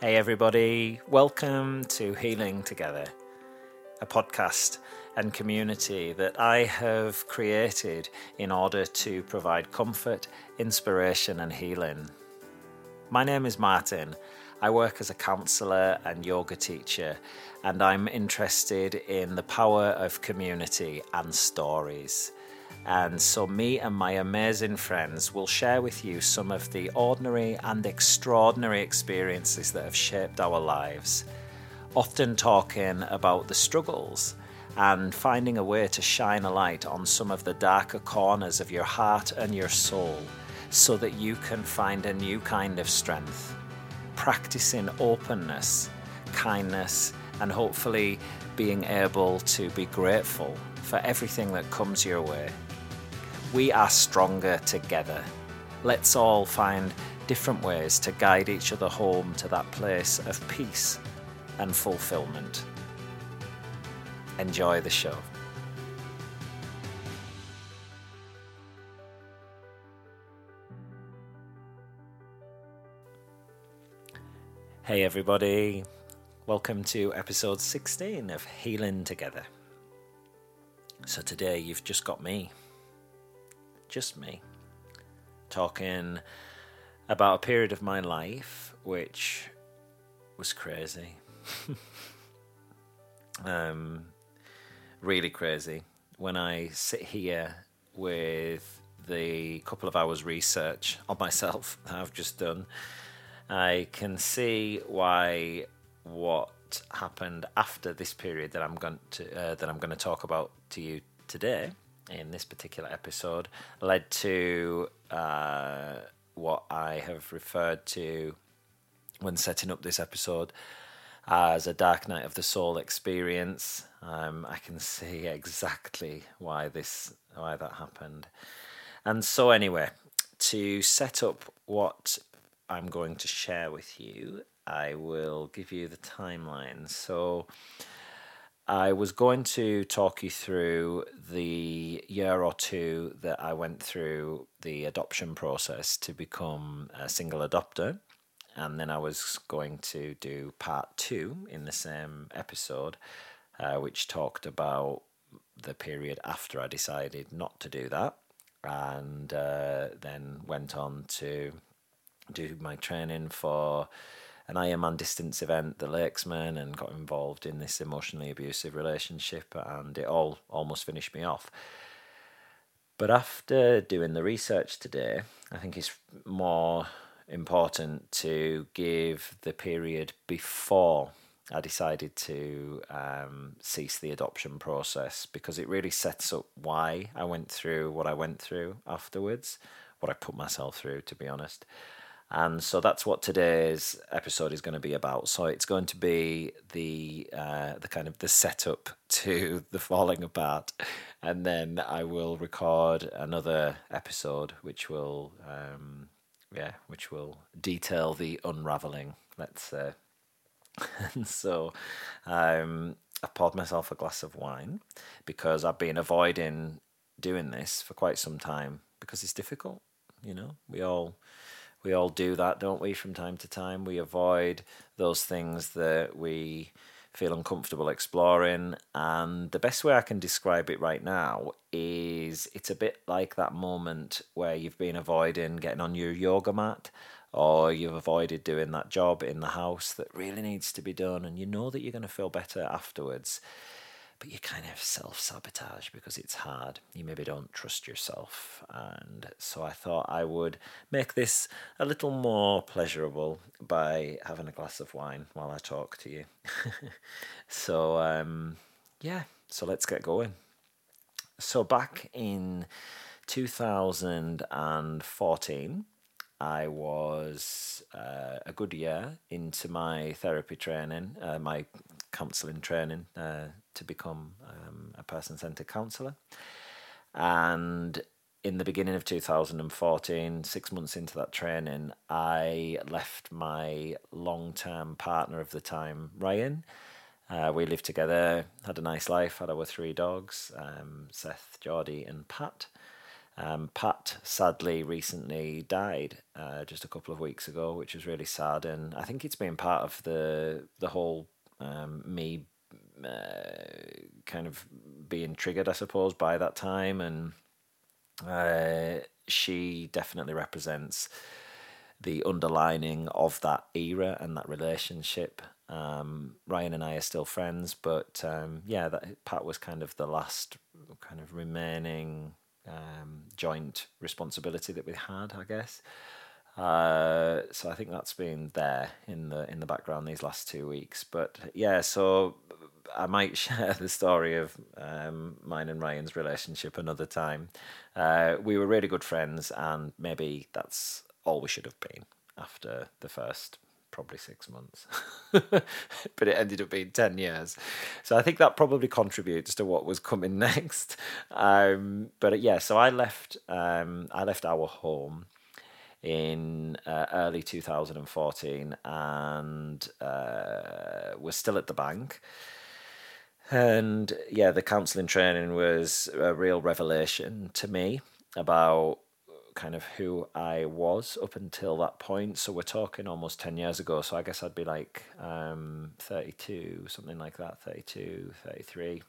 Hey, everybody, welcome to Healing Together, a podcast and community that I have created in order to provide comfort, inspiration, and healing. My name is Martyn. I work as a counselor and yoga teacher, and I'm interested in the power of community and stories. And so, me and my amazing friends will share with you some of the ordinary and extraordinary experiences that have shaped our lives, often talking about the struggles and finding a way to shine a light on some of the darker corners of your heart and your soul so that you can find a new kind of strength. Practicing openness, kindness, and hopefully being able to be grateful for everything that comes your way. We are stronger together. Let's all find different ways to guide each other home to that place of peace and fulfillment. Enjoy the show. Hey, everybody. Welcome to episode 16 of Healing Together. So, today you've just got me just me, talking about a period of my life which was crazy. um, really crazy. When I sit here with the couple of hours research on myself that I've just done, I can see why what happened after this period that I'm going to uh, that I'm going to talk about to you today in this particular episode led to uh, what I have referred to when setting up this episode as a Dark Night of the Soul experience. Um, I can see exactly why this why that happened. And so anyway, to set up what I'm going to share with you, I will give you the timeline. So I was going to talk you through the year or two that I went through the adoption process to become a single adopter. And then I was going to do part two in the same episode, uh, which talked about the period after I decided not to do that. And uh, then went on to do my training for an Ironman distance event, the Lakesman, and got involved in this emotionally abusive relationship, and it all almost finished me off. But after doing the research today, I think it's more important to give the period before I decided to um, cease the adoption process because it really sets up why I went through what I went through afterwards, what I put myself through, to be honest. And so that's what today's episode is going to be about. So it's going to be the uh, the kind of the setup to the falling apart, and then I will record another episode which will um, yeah which will detail the unraveling. Let's say. and so um, I poured myself a glass of wine because I've been avoiding doing this for quite some time because it's difficult. You know, we all we all do that, don't we, from time to time? We avoid those things that we feel uncomfortable exploring. And the best way I can describe it right now is it's a bit like that moment where you've been avoiding getting on your yoga mat or you've avoided doing that job in the house that really needs to be done and you know that you're going to feel better afterwards but you kind of self sabotage because it's hard. You maybe don't trust yourself. And so I thought I would make this a little more pleasurable by having a glass of wine while I talk to you. so, um, yeah, so let's get going. So, back in 2014, I was uh, a good year into my therapy training, uh, my counselling training uh, to become um, a person centered counsellor. And in the beginning of 2014, six months into that training, I left my long term partner of the time, Ryan. Uh, we lived together, had a nice life, had our three dogs, um, Seth, Geordie, and Pat. Um, Pat sadly recently died uh, just a couple of weeks ago, which was really sad, and I think it's been part of the the whole um, me uh, kind of being triggered, I suppose, by that time, and uh, she definitely represents the underlining of that era and that relationship. Um, Ryan and I are still friends, but um, yeah, that Pat was kind of the last kind of remaining um, joint responsibility that we had, I guess. Uh, so I think that's been there in the in the background these last two weeks. But yeah, so I might share the story of um, mine and Ryan's relationship another time. Uh, we were really good friends, and maybe that's all we should have been after the first probably six months. but it ended up being 10 years. So I think that probably contributes to what was coming next. Um, but yeah, so I left, um, I left our home in uh, early 2014 and uh, was still at the bank. And yeah, the counselling training was a real revelation to me about kind of who I was up until that point. So we're talking almost 10 years ago. So I guess I'd be like um, 32, something like that, 32, 33.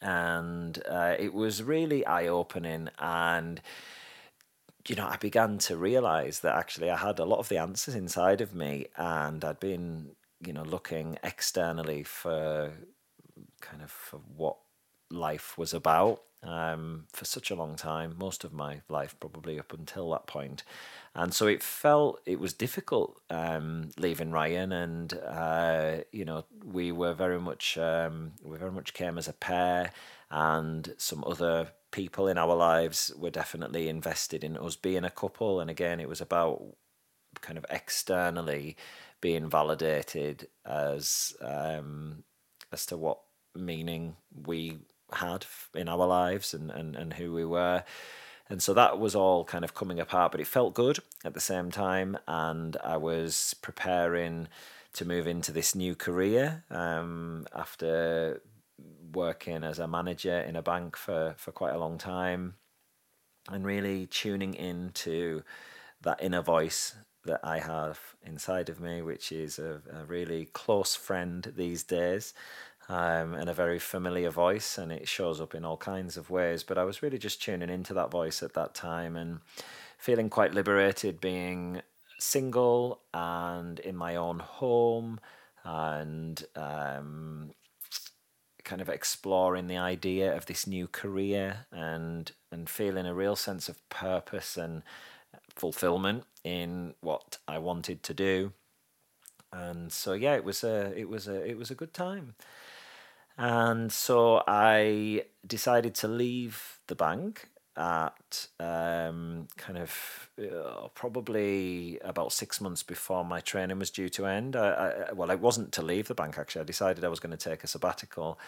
And uh, it was really eye opening. And, you know, I began to realize that actually I had a lot of the answers inside of me. And I'd been, you know, looking externally for kind of for what life was about um, for such a long time, most of my life probably up until that point. And so it felt it was difficult um, leaving Ryan, and uh, you know we were very much um, we very much came as a pair, and some other people in our lives were definitely invested in us being a couple. And again, it was about kind of externally being validated as um, as to what meaning we had in our lives and, and, and who we were. And so that was all kind of coming apart, but it felt good at the same time. And I was preparing to move into this new career um, after working as a manager in a bank for, for quite a long time and really tuning into that inner voice that I have inside of me, which is a, a really close friend these days um, and a very familiar voice, and it shows up in all kinds of ways. But I was really just tuning into that voice at that time and feeling quite liberated being single and in my own home and um, kind of exploring the idea of this new career and and feeling a real sense of purpose and fulfillment in what I wanted to do. And so yeah, it was a it was a it was a good time. And so I decided to leave the bank at um, kind of uh, probably about six months before my training was due to end. I, I, well, it wasn't to leave the bank actually. I decided I was going to take a sabbatical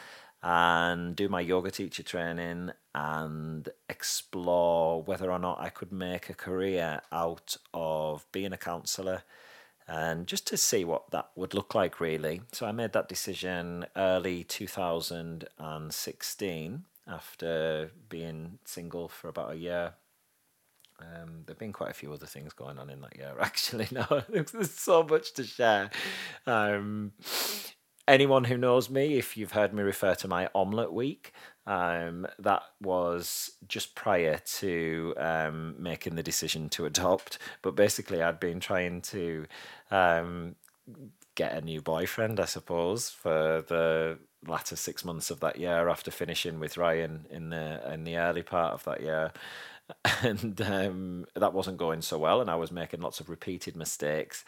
and do my yoga teacher training and explore whether or not I could make a career out of being a counsellor and just to see what that would look like really. So I made that decision early 2016 after being single for about a year. Um, there've been quite a few other things going on in that year, actually. No, there's so much to share. Um, anyone who knows me, if you've heard me refer to my omelette week, um, that was just prior to um, making the decision to adopt. But basically, I'd been trying to um, get a new boyfriend, I suppose, for the latter six months of that year after finishing with Ryan in the in the early part of that year. And um, that wasn't going so well, and I was making lots of repeated mistakes.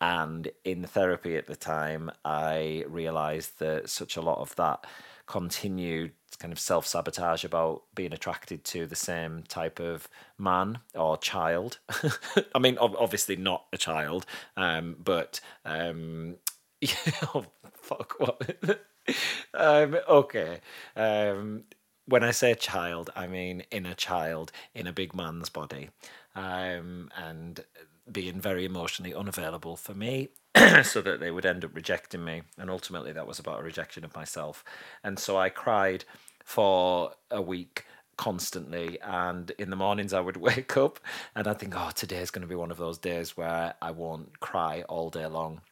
And in the therapy at the time, I realized that such a lot of that continued kind of self sabotage about being attracted to the same type of man or child. I mean, obviously not a child, um, but um, oh, fuck what. um, okay. Um, when I say child, I mean inner child in a big man's body, um, and being very emotionally unavailable for me so that they would end up rejecting me. And ultimately, that was about a rejection of myself. And so I cried for a week constantly. And in the mornings, I would wake up and I'd think, oh, today's going to be one of those days where I won't cry all day long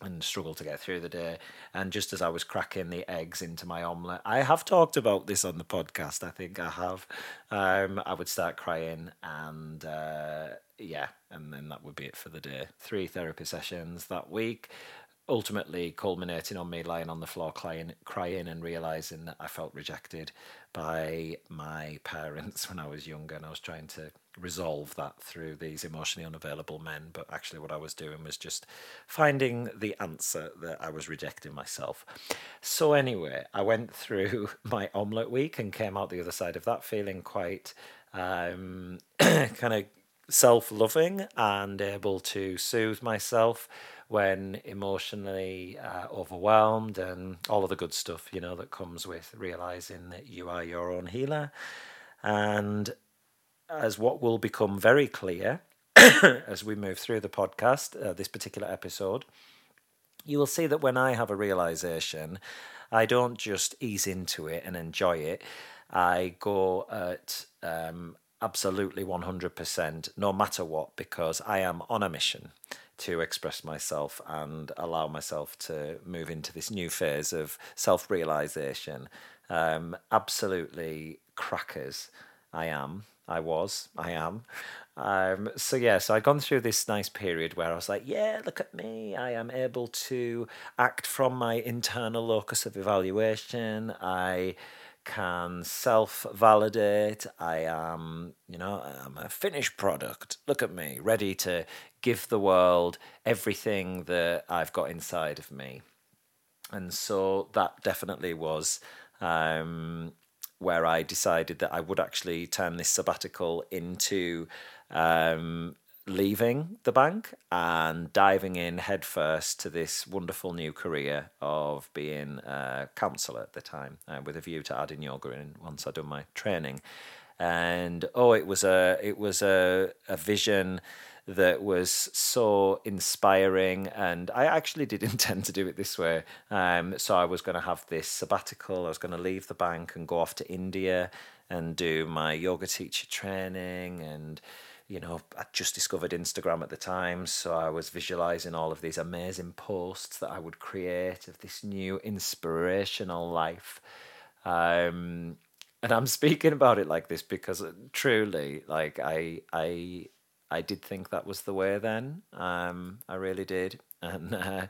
and struggle to get through the day. And just as I was cracking the eggs into my omelette, I have talked about this on the podcast. I think I have. Um, I would start crying, and uh, yeah, and then that would be it for the day. Three therapy sessions that week ultimately culminating on me lying on the floor crying, crying and realizing that I felt rejected by my parents when I was younger, and I was trying to resolve that through these emotionally unavailable men. But actually, what I was doing was just finding the answer that I was rejecting myself. So, anyway, I went through my omelette week and came out the other side of that feeling quite um, kind of self loving and able to soothe myself when emotionally uh, overwhelmed and all of the good stuff, you know, that comes with realizing that you are your own healer. And as what will become very clear as we move through the podcast, uh, this particular episode, you will see that when I have a realization, I don't just ease into it and enjoy it. I go at um, absolutely 100%, no matter what, because I am on a mission to express myself and allow myself to move into this new phase of self realization. Um, absolutely crackers. I am. I was. I am. Um, so yeah, so I'd gone through this nice period where I was like, yeah, look at me. I am able to act from my internal locus of evaluation. I can self validate. I am, you know, I'm a finished product. Look at me, ready to give the world everything that I've got inside of me. And so that definitely was um, where I decided that I would actually turn this sabbatical into um, leaving the bank and diving in headfirst to this wonderful new career of being a counsellor at the time, uh, with a view to adding yoga in once I'd done my training. And oh, it was a it was a a vision that was so inspiring. And I actually did intend to do it this way. Um, so I was going to have this sabbatical. I was going to leave the bank and go off to India and do my yoga teacher training and you know, I just discovered Instagram at the time, so I was visualizing all of these amazing posts that I would create of this new inspirational life. Um, and I'm speaking about it like this because uh, truly, like I, I, I did think that was the way then. Um, I really did, and uh,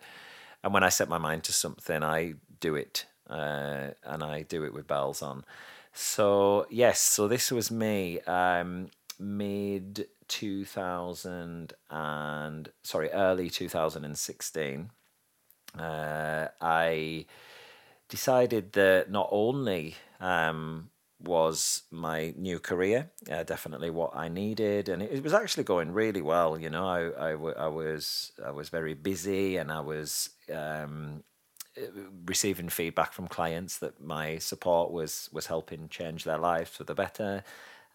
and when I set my mind to something, I do it, uh, and I do it with bells on. So yes, so this was me. Um, mid 2000 and sorry early 2016 uh, i decided that not only um, was my new career uh, definitely what i needed and it, was actually going really well you know I, I, I was i was very busy and i was um, receiving feedback from clients that my support was was helping change their lives for the better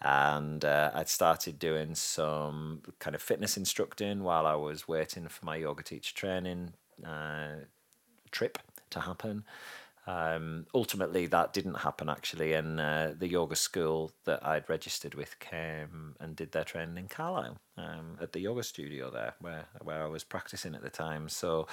and uh, I'd started doing some kind of fitness instructing while I was waiting for my yoga teacher training uh, trip to happen. Um, ultimately, that didn't happen actually, and uh, the yoga school that I'd registered with came and did their training in Carlisle um, at the yoga studio there, where where I was practicing at the time. So,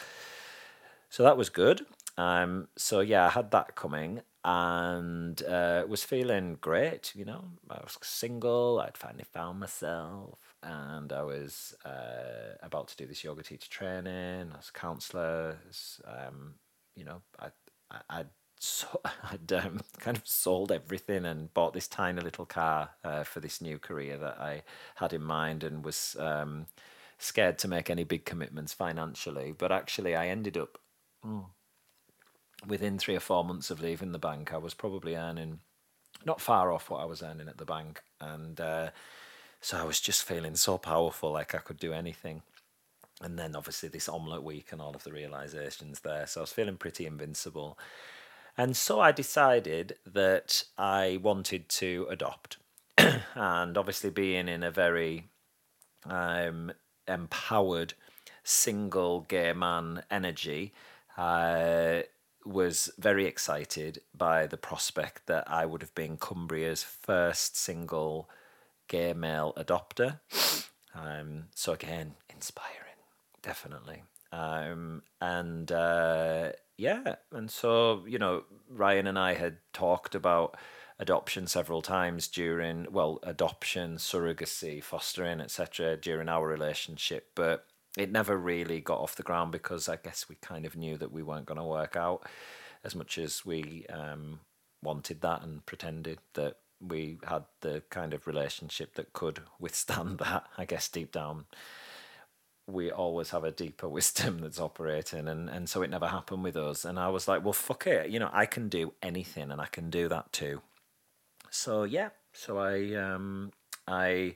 so that was good. Um, so yeah, I had that coming, and uh, was feeling great. You know, I was single. I'd finally found myself, and I was uh, about to do this yoga teacher training. I was a counselor. Um, you know, I, I, I'd, so, I'd um, kind of sold everything and bought this tiny little car uh, for this new career that I had in mind, and was um, scared to make any big commitments financially. But actually, I ended up. Mm, within three or four months of leaving the bank, I was probably earning not far off what I was earning at the bank. And uh, so I was just feeling so powerful, like I could do anything. And then obviously this omelette week and all of the realizations there. So I was feeling pretty invincible. And so I decided that I wanted to adopt. and obviously, being in a very um, empowered single gay man energy, uh, was very excited by the prospect that I would have been Cumbria's first single gay male adopter. Um, so again, inspiring, definitely. Um, and uh, yeah, and so you know, Ryan and I had talked about adoption several times during well, adoption, surrogacy, fostering, etc. during our relationship, but it never really got off the ground because I guess we kind of knew that we weren't going to work out as much as we um, wanted that and pretended that we had the kind of relationship that could withstand that. I guess deep down, we always have a deeper wisdom that's operating, and and so it never happened with us. And I was like, well, fuck it, you know, I can do anything, and I can do that too. So yeah, so I um I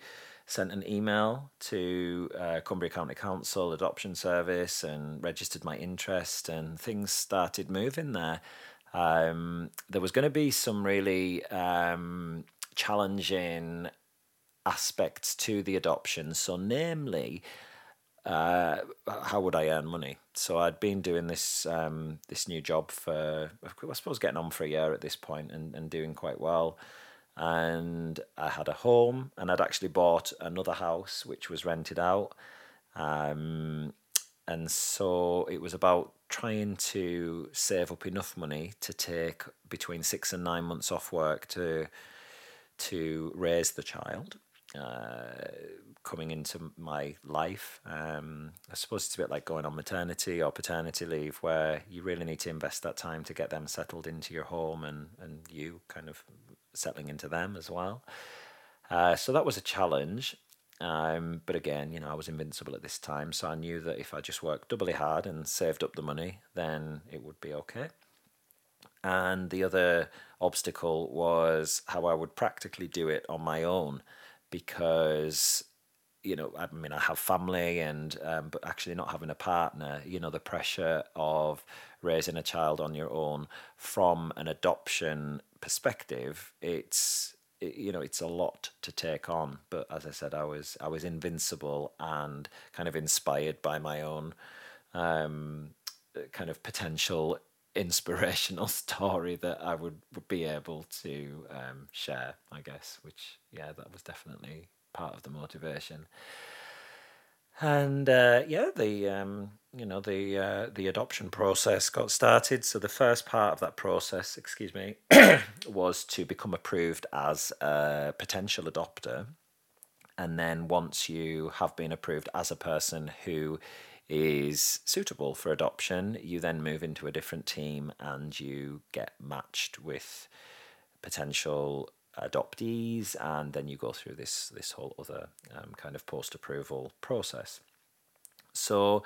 sent an email to uh, Cumbria County Council Adoption Service and registered my interest, and things started moving there. Um, there was going to be some really um, challenging aspects to the adoption. So, namely, uh, how would I earn money? So I'd been doing this um, this new job for I suppose getting on for a year at this point and, and doing quite well and I had a home, and I'd actually bought another house which was rented out. Um, and so it was about trying to save up enough money to take between six and nine months off work to to raise the child. Uh, coming into my life, um, I suppose it's a bit like going on maternity or paternity leave, where you really need to invest that time to get them settled into your home and and you kind of settling into them as well. Uh, so that was a challenge. Um, but again, you know, I was invincible at this time, so I knew that if I just worked doubly hard and saved up the money, then it would be okay. And the other obstacle was how I would practically do it on my own because you know, I mean, I have family, and um, but actually not having a partner, you know, the pressure of raising a child on your own from an adoption perspective, it's it, you know it's a lot to take on. But as I said, I was I was invincible and kind of inspired by my own um, kind of potential inspirational story that I would, would be able to um, share. I guess, which yeah, that was definitely part of the motivation and uh, yeah, the um, you know the uh, the adoption process got started. So the first part of that process, excuse me, was to become approved as a potential adopter, and then once you have been approved as a person who is suitable for adoption, you then move into a different team and you get matched with potential adoptees, and then you go through this this whole other um, kind of post approval process. So,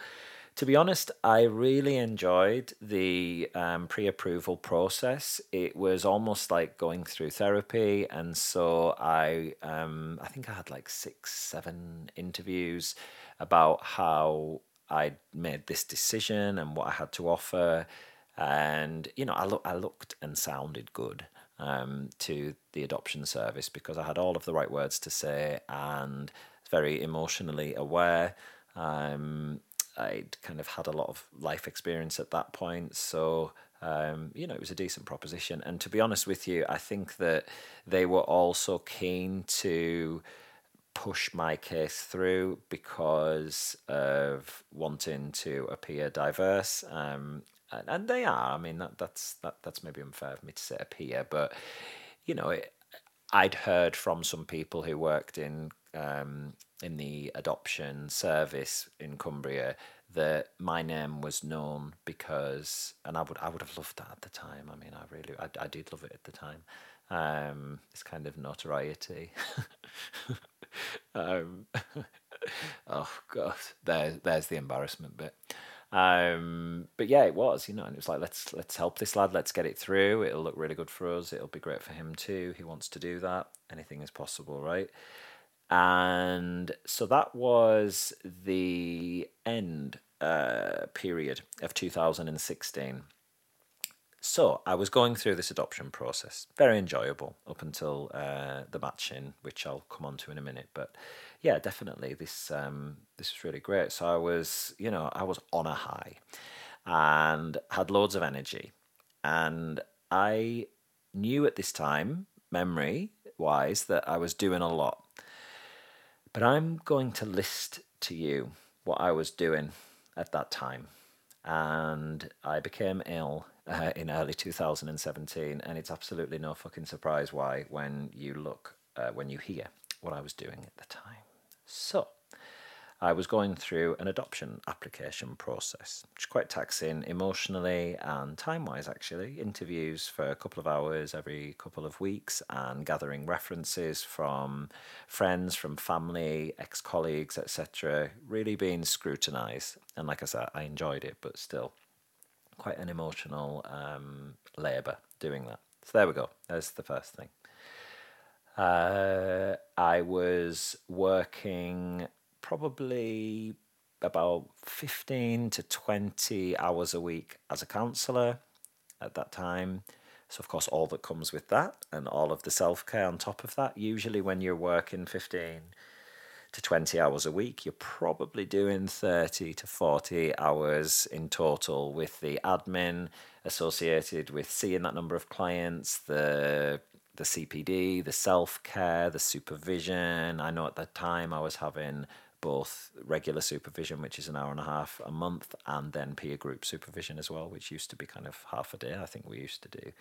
to be honest, I really enjoyed the um, pre approval process. It was almost like going through therapy, and so I um, I think I had like six seven interviews about how I made this decision and what I had to offer. And you know, I look, I looked and sounded good um, to the adoption service because I had all of the right words to say and very emotionally aware. Um, I'd kind of had a lot of life experience at that point, so um, you know it was a decent proposition. And to be honest with you, I think that they were also keen to push my case through because of wanting to appear diverse. Um, and, and they are. I mean, that, that's that, that's maybe unfair for me to say here, but you know, it, I'd heard from some people who worked in um, in the adoption service in Cumbria that my name was known because, and I would I would have loved that at the time. I mean, I really I, I did love it at the time. Um, this kind of notoriety. um, oh god, there there's the embarrassment bit. Um, but yeah, it was, you know, and it was like let's let's help this lad, let's get it through. It'll look really good for us. It'll be great for him too. He wants to do that. Anything is possible, right? And so that was the end uh, period of 2016. So I was going through this adoption process, very enjoyable up until uh, the matching, which I'll come on to in a minute. But yeah, definitely this um, this was really great. So I was, you know, I was on a high and had loads of energy. And I knew at this time, memory wise, that I was doing a lot. But I'm going to list to you what I was doing at that time. And I became ill uh, in early 2017, and it's absolutely no fucking surprise why when you look, uh, when you hear what I was doing at the time. So, I was going through an adoption application process, which is quite taxing emotionally and time wise, actually. Interviews for a couple of hours every couple of weeks and gathering references from friends, from family, ex colleagues, etc. Really being scrutinized. And like I said, I enjoyed it, but still quite an emotional um, labour doing that. So there we go. There's the first thing. Uh, I was working probably about 15 to 20 hours a week as a counsellor at that time. So, of course, all that comes with that and all of the self care on top of that. Usually, when you're working 15 to 20 hours a week, you're probably doing 30 to 40 hours in total with the admin associated with seeing that number of clients, the the CPD, the self care, the supervision. I know at that time I was having both regular supervision, which is an hour and a half a month, and then peer group supervision as well, which used to be kind of half a day. I think we used to do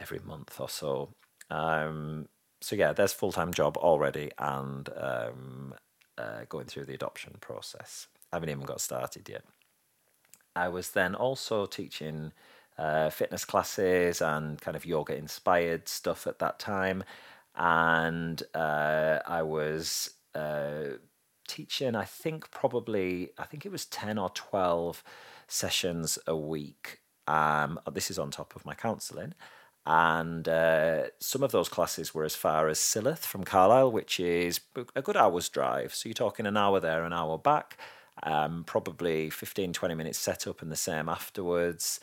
every month or so. Um, so yeah, there's full time job already, and um, uh, going through the adoption process. I haven't even got started yet. I was then also teaching uh, fitness classes and kind of yoga inspired stuff at that time, and uh, I was uh, teaching, I think probably, I think it was 10 or 12 sessions a week. Um, this is on top of my counselling. And uh, some of those classes were as far as Silloth from Carlisle, which is a good hour's drive. So you're talking an hour there, an hour back, um, probably 15, 20 minutes set up and the same afterwards.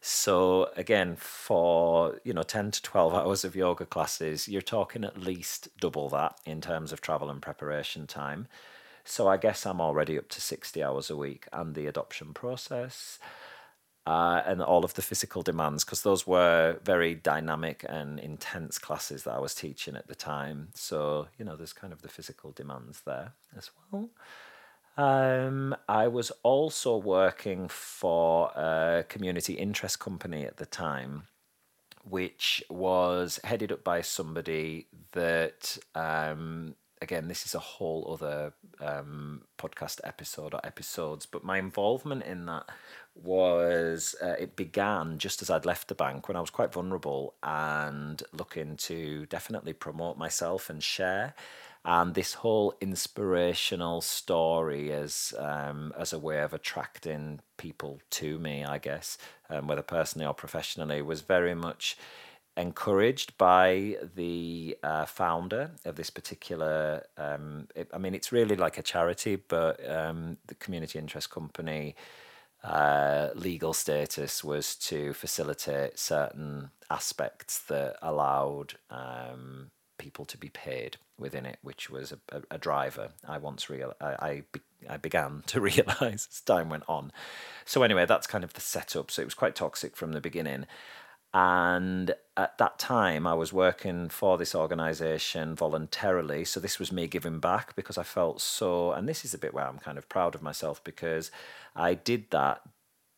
So again, for you know 10 to 12 hours of yoga classes, you're talking at least double that in terms of travel and preparation time. So I guess I'm already up to 60 hours a week and the adoption process. Uh, and all of the physical demands, because those were very dynamic and intense classes that I was teaching at the time. So, you know, there's kind of the physical demands there as well. Um, I was also working for a community interest company at the time, which was headed up by somebody that um, again, this is a whole other um, podcast episode or episodes, but my involvement in that was uh, it began just as I'd left the bank when I was quite vulnerable and looking to definitely promote myself and share. And this whole inspirational story as um, as a way of attracting people to me, I guess, um, whether personally or professionally, was very much encouraged by the uh, founder of this particular. Um, it, I mean, it's really like a charity, but um, the community interest company uh, legal status was to facilitate certain aspects that allowed um, people to be paid within it, which was a, a, a driver. I once real I, I, be, I began to realize as time went on. So anyway, that's kind of the setup. So it was quite toxic from the beginning. And at that time, I was working for this organization voluntarily. So this was me giving back because I felt so, and this is a bit where I'm kind of proud of myself because I did that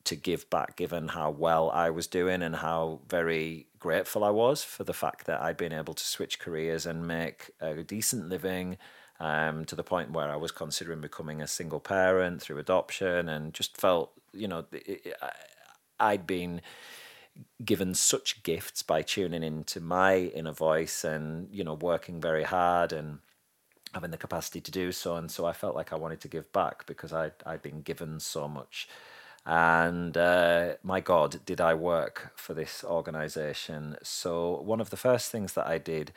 to give back, given how well I was doing and how very grateful I was for the fact that I'd been able to switch careers and make a decent living. Um, to the point where I was considering becoming a single parent through adoption, and just felt, you know, I'd been given such gifts by tuning into my inner voice and you know working very hard and having the capacity to do so and so I felt like I wanted to give back because I'd I'd been given so much and uh, my god did I work for this organization. So one of the first things that I did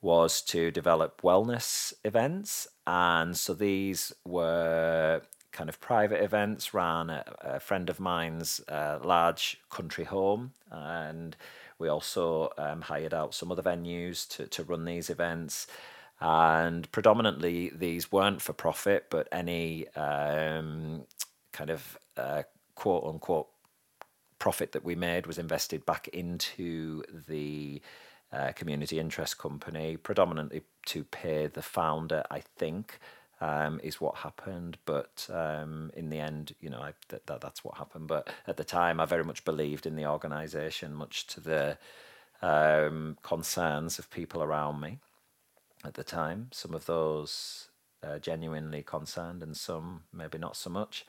was to develop wellness events. And so these were kind of private events, ran a, a friend of mine's uh, large country home, and we also um, hired out some other venues to, to run these events. And predominantly, these weren't for profit, but any um, kind of uh, quote unquote profit that we made was invested back into the uh, community interest company, predominantly to pay the founder, I think. Um, is what happened, but um, in the end, you know, I, that, that that's what happened. But at the time, I very much believed in the organisation, much to the um, concerns of people around me at the time. Some of those uh, genuinely concerned, and some maybe not so much.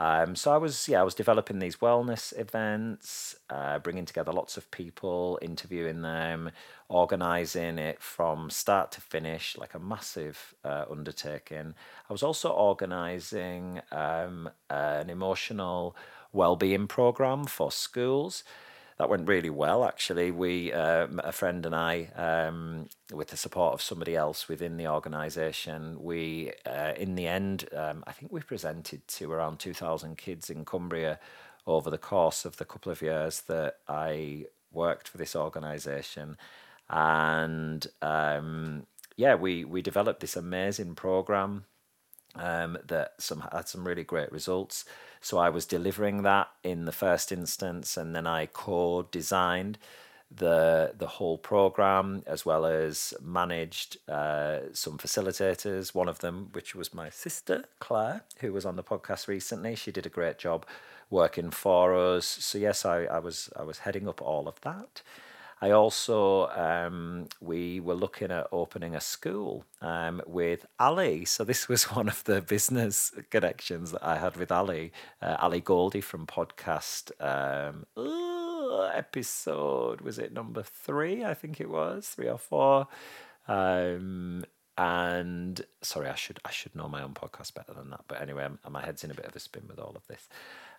Um, so I was, yeah, I was developing these wellness events, uh, bringing together lots of people, interviewing them, organizing it from start to finish, like a massive uh, undertaking. I was also organizing um, an emotional well-being program for schools that went really well actually. We uh, a friend and i um, with the support of somebody else within the organization we uh, in the end um, i think we presented to around 2000 kids in cumbria over the course of the couple of years that i worked for this organization. And um, yeah we we developed this amazing program um, that some had some really great results. So I was delivering that in the first instance, and then I co-designed the the whole program as well as managed uh, some facilitators. One of them, which was my sister Claire, who was on the podcast recently, she did a great job working for us. So yes, I, I was I was heading up all of that. I also um, we were looking at opening a school um, with Ali. So this was one of the business connections that I had with Ali, uh, Ali Goldie from podcast um, episode. Was it number three? I think it was three or four. Um, and sorry, I should I should know my own podcast better than that. But anyway, my head's in a bit of a spin with all of this.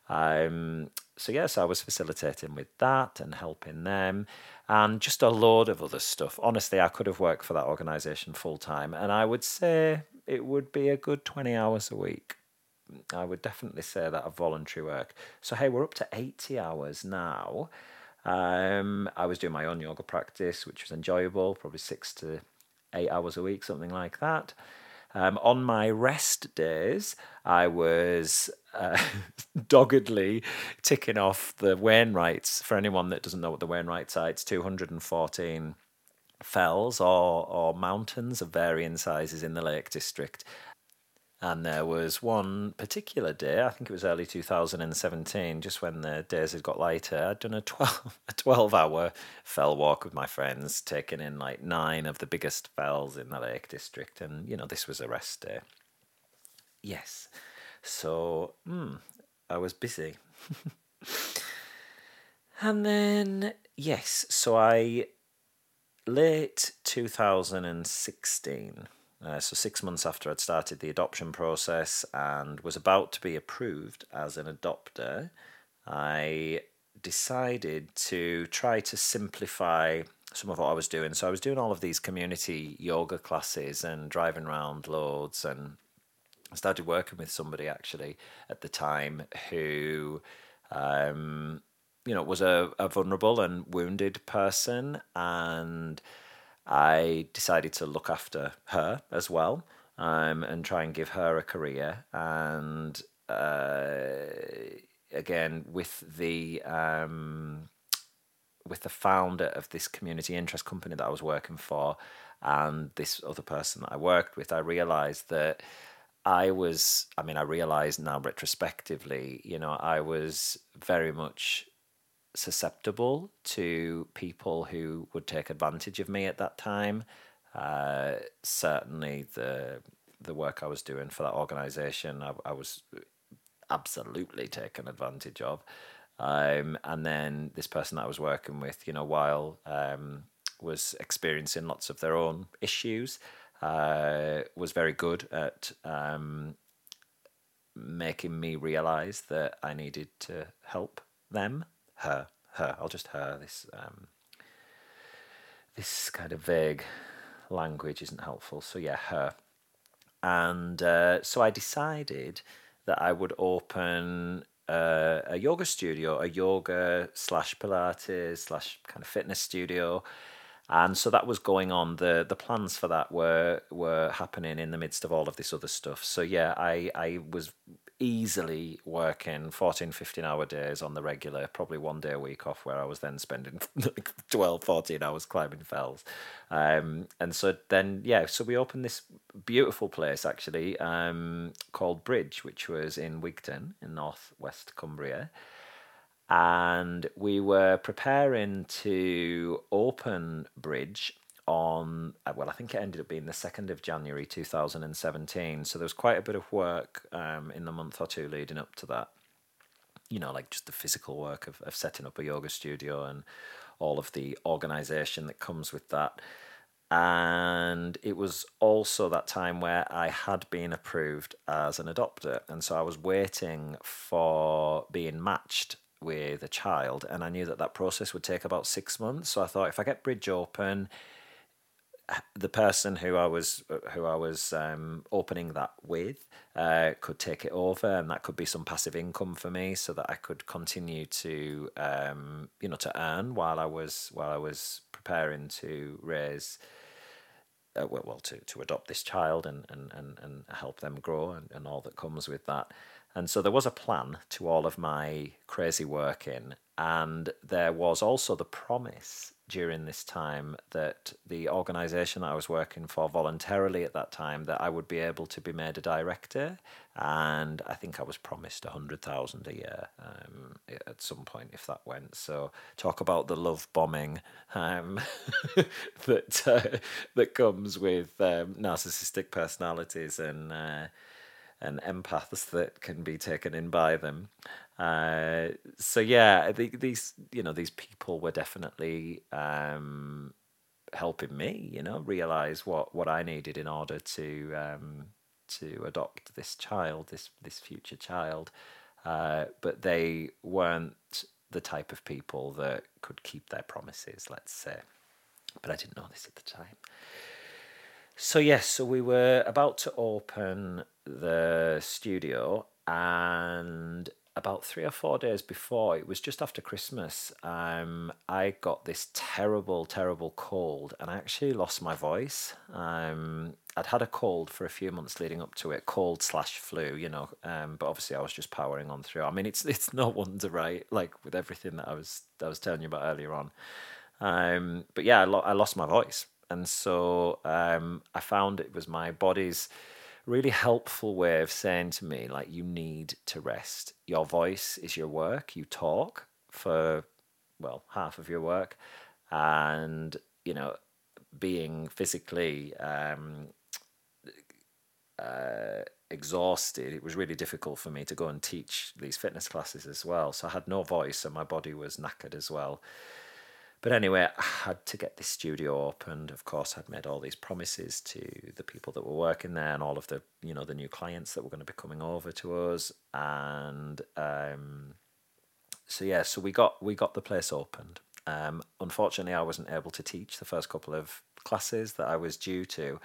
Um, so yes, I was facilitating with that and helping them, and just a load of other stuff. Honestly, I could have worked for that organisation full time, and I would say it would be a good twenty hours a week. I would definitely say that of voluntary work. So hey, we're up to eighty hours now. Um, I was doing my own yoga practice, which was enjoyable, probably six to eight hours a week, something like that. Um, on my rest days, I was uh, doggedly ticking off the Wainwrights. For anyone that doesn't know what the Wainwrights are, it's 214 fells or, or mountains of varying sizes in the Lake District. And there was one particular day, I think it was early 2017, just when the days had got lighter. I'd done a 12, a 12 hour fell walk with my friends, taking in like nine of the biggest fells in the Lake District. And, you know, this was a rest day. Yes. So, hmm, I was busy. and then, yes, so I, late 2016, uh, so, six months after I'd started the adoption process and was about to be approved as an adopter, I decided to try to simplify some of what I was doing. So, I was doing all of these community yoga classes and driving around loads. And I started working with somebody actually at the time who, um, you know, was a, a vulnerable and wounded person. And I decided to look after her as well um, and try and give her a career. And uh, again, with the um, with the founder of this community interest company that I was working for, and this other person that I worked with, I realized that I was, I mean, I realize now retrospectively, you know, I was very much susceptible to people who would take advantage of me at that time. Uh, certainly, the the work I was doing for that organization, I, I was absolutely taken advantage of. Um, and then this person that I was working with, you know, while um, was experiencing lots of their own issues, was very good at um, making me realize that I needed to help them her, her. I'll just her. This um, this kind of vague language isn't helpful. So yeah, her. And uh, so I decided that I would open uh, a yoga studio, a yoga slash Pilates slash kind of fitness studio. And so that was going on. The the plans for that were were happening in the midst of all of this other stuff. So yeah, I I was easily working 14, 15 hour days on the regular, probably one day a week off, where I was then spending like 12, 14 hours climbing fells. Um, and so then, yeah, so we opened this beautiful place actually um, called Bridge, which was in Wigton in northwest Cumbria. And we were preparing to open Bridge on uh, well i think it ended up being the 2nd of january 2017 so there was quite a bit of work um, in the month or two leading up to that. You know like just the physical work of, of setting up a yoga studio and all of the organization that comes with that. And it was also that time where I had been approved as an adopter, and so I was waiting for being matched with a child, and I knew that that process would take about six months. So I thought if I get Bridge open, the person who I was who I was um, opening that with uh, could take it over, and that could be some passive income for me, so that I could continue to um, you know to earn while I was while I was preparing to raise. Uh, well, well, to, to adopt this child and, and, and, and help them grow and, and all that comes with that. And so there was a plan to all of my crazy working, and there was also the promise during this time that the organization that I was working for voluntarily at that time that I would be able to be made a director and I think I was promised a hundred thousand a year um, at some point if that went. So talk about the love bombing um, that uh, that comes with um, narcissistic personalities and uh, and empaths that can be taken in by them. Uh, so yeah, the, these you know these people were definitely um, helping me, you know, realize what what I needed in order to um, to adopt this child, this this future child. Uh, but they weren't the type of people that could keep their promises, let's say. But I didn't know this at the time. So yes, so we were about to open the studio, and about three or four days before, it was just after Christmas, um, I got this terrible, terrible cold, and I actually lost my voice. Um, I'd had a cold for a few months leading up to it, cold slash flu, you know. Um, but obviously, I was just powering on through. I mean, it's it's no wonder, right? Like with everything that I was that I was telling you about earlier on. Um, but yeah, I, lo- I lost my voice and so um, I found it was my body's really helpful way of saying to me, like, you need to rest. Your voice is your work. You talk for, well, half of your work. And, you know, being physically um, uh, exhausted, it was really difficult for me to go and teach these fitness classes as well. So I had no voice and my body was knackered as well. But anyway, I had to get this studio opened. Of course, I'd made all these promises to the people that were working there and all of the you know the new clients that were going to be coming over to us. And um, so yeah, so we got we got the place opened. Um, unfortunately, I wasn't able to teach the first couple of classes that I was due to,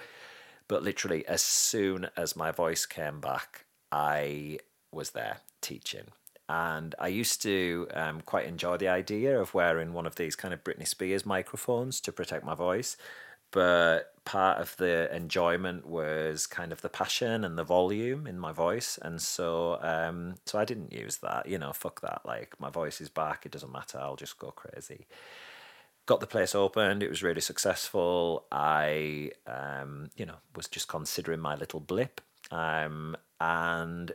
but literally as soon as my voice came back, I was there teaching and I used to um, quite enjoy the idea of wearing one of these kind of Britney Spears microphones to protect my voice. But part of the enjoyment was kind of the passion and the volume in my voice, and so um, so I didn't use that. You know, fuck that. Like my voice is back. It doesn't matter. I'll just go crazy. Got the place opened. It was really successful. I, um, you know, was just considering my little blip, um, and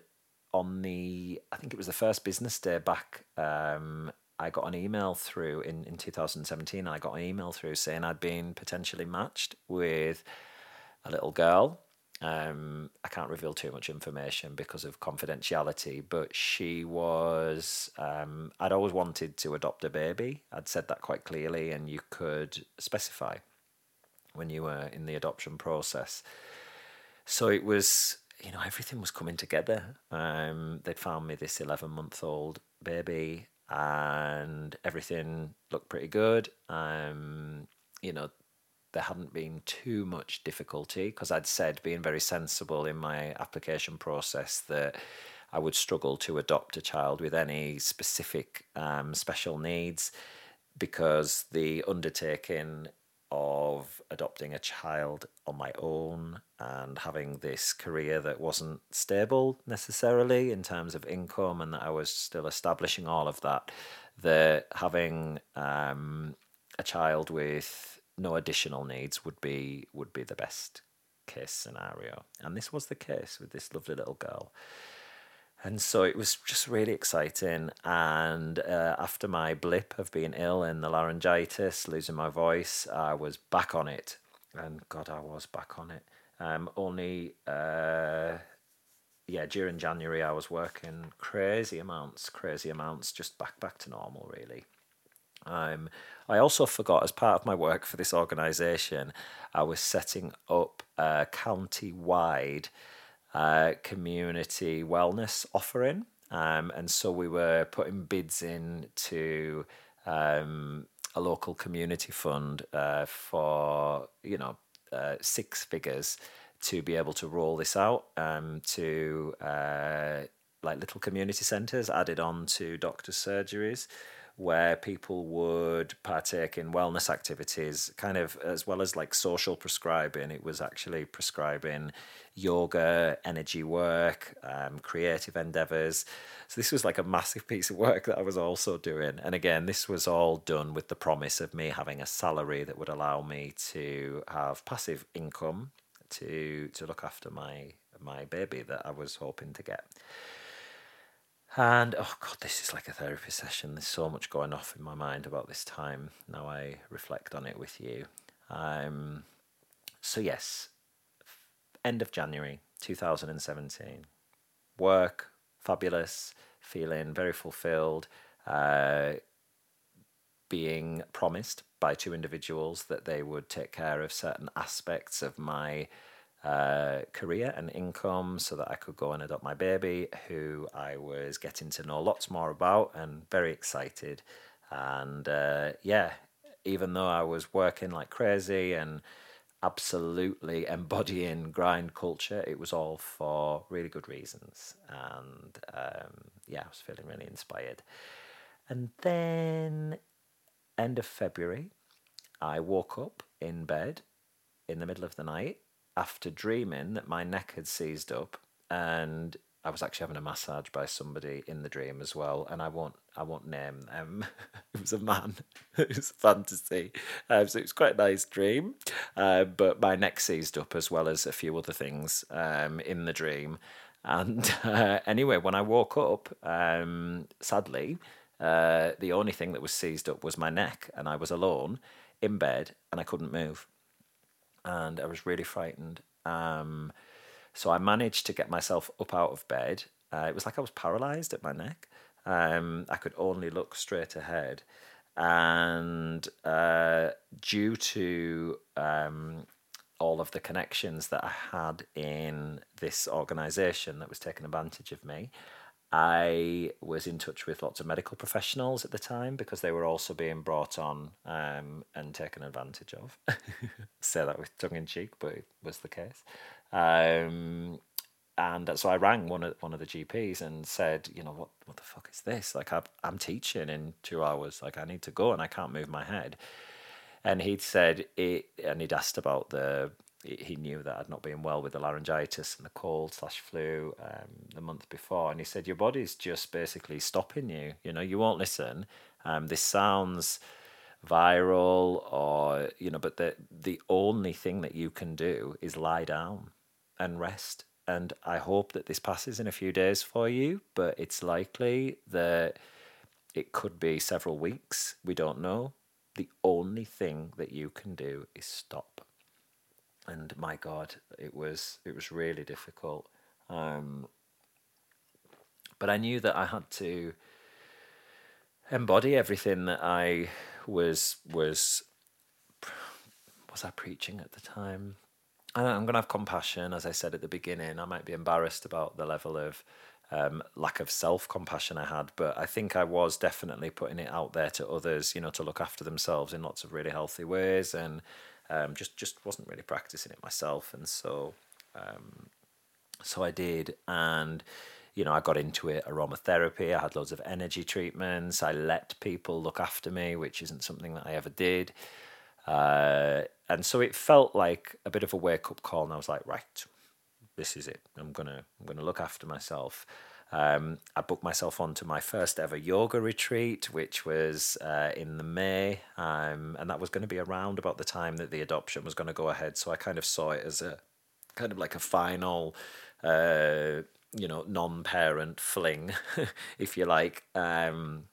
on the I think it was the first business day back. Um, I got an email through in, in 2017. I got an email through saying I'd been potentially matched with a little girl. Um, I can't reveal too much information because of confidentiality, but she was. Um, I'd always wanted to adopt a baby. I'd said that quite clearly, and you could specify when you were in the adoption process. So it was you know, everything was coming together. Um, they'd found me this 11 month old baby and everything looked pretty good. Um, you know, there hadn't been too much difficulty because I'd said, being very sensible in my application process, that I would struggle to adopt a child with any specific um, special needs because the undertaking of adopting a child on my own and having this career that wasn't stable necessarily in terms of income and that I was still establishing all of that, that having um, a child with no additional needs would be would be the best case scenario. And this was the case with this lovely little girl. And so it was just really exciting. And uh, after my blip of being ill and the laryngitis, losing my voice, I was back on it. And God, I was back on it. Um, only, uh, yeah, during January, I was working crazy amounts, crazy amounts, just back back to normal, really. Um, I also forgot, as part of my work for this organisation, I was setting up a county wide uh, community wellness offering. Um, and so we were putting bids in to um, a local community fund uh, for, you know, uh, six figures to be able to roll this out um, to uh, like little community centres added on to doctors' surgeries where people would partake in wellness activities, kind of as well as like social prescribing. It was actually prescribing yoga, energy work, um, creative endeavors. So this was like a massive piece of work that I was also doing. And again, this was all done with the promise of me having a salary that would allow me to have passive income to to look after my my baby that I was hoping to get. And oh god, this is like a therapy session. There's so much going off in my mind about this time. Now I reflect on it with you. Um, so yes, end of January 2017. Work fabulous, feeling very fulfilled. Uh, being promised by two individuals that they would take care of certain aspects of my uh, career and income so that I could go and adopt my baby, who I was getting to know lots more about and very excited. And uh, yeah, even though I was working like crazy and absolutely embodying grind culture, it was all for really good reasons. And um, yeah, I was feeling really inspired. And then, end of February, I woke up in bed in the middle of the night after dreaming that my neck had seized up and I was actually having a massage by somebody in the dream as well, and I won't I won't name them. it was a man. it was fantasy. Um, so it was quite a nice dream. Uh, but my neck seized up as well as a few other things um, in the dream. And uh, anyway, when I woke up, um, sadly, uh, the only thing that was seized up was my neck, and I was alone in bed, and I couldn't move and I was really frightened. Um, so I managed to get myself up out of bed. Uh, it was like I was paralyzed at my neck. Um, I could only look straight ahead. And uh, due to um, all of the connections that I had in this organization that was taking advantage of me, I was in touch with lots of medical professionals at the time because they were also being brought on um, and taken advantage of. Say that with tongue in cheek, but it was the case. Um, and so I rang one of one of the GPs and said, you know, what what the fuck is this? Like I'm I'm teaching in two hours. Like I need to go and I can't move my head. And he'd said it, and he'd asked about the he knew that I'd not been well with the laryngitis and the cold slash flu um, the month before, and he said your body's just basically stopping you. You know, you won't listen. Um, this sounds viral, or you know, but the the only thing that you can do is lie down and rest. And I hope that this passes in a few days for you, but it's likely that it could be several weeks. We don't know. The only thing that you can do is stop and my God, it was it was really difficult. Um, but I knew that I had to embody everything that I was was was I preaching at the time. I'm going to have compassion, as I said at the beginning. I might be embarrassed about the level of um, lack of self compassion I had, but I think I was definitely putting it out there to others, you know, to look after themselves in lots of really healthy ways and um, just just wasn't really practicing it myself, and so um, so I did, and you know I got into it aromatherapy. I had loads of energy treatments. I let people look after me, which isn't something that I ever did. Uh, and so it felt like a bit of a wake up call. And I was like, right, this is it. I'm gonna I'm gonna look after myself. Um, I booked myself onto my first ever yoga retreat, which was uh, in the May, um, and that was going to be around about the time that the adoption was going to go ahead. So I kind of saw it as a kind of like a final, uh, you know, non-parent fling, if you like. Um,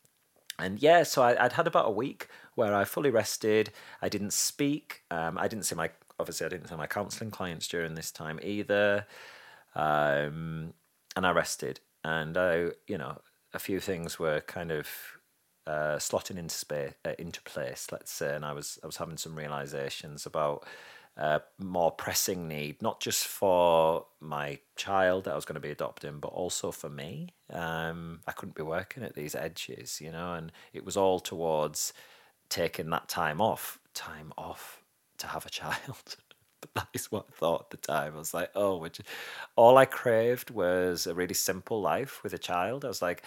and yeah, so I, would had about a week where I fully rested. I didn't speak. Um, I didn't see my obviously I didn't see my counselling clients during this time either. Um, and I rested and I, you know, a few things were kind of uh, slotting into space, uh, into place, let's say, and I was I was having some realizations about uh, more pressing need, not just for my child that I was going to be adopting, but also for me. Um, I couldn't be working at these edges, you know, and it was all towards taking that time off, time off to have a child. That is what I thought at the time. I was like, oh, which all I craved was a really simple life with a child. I was like,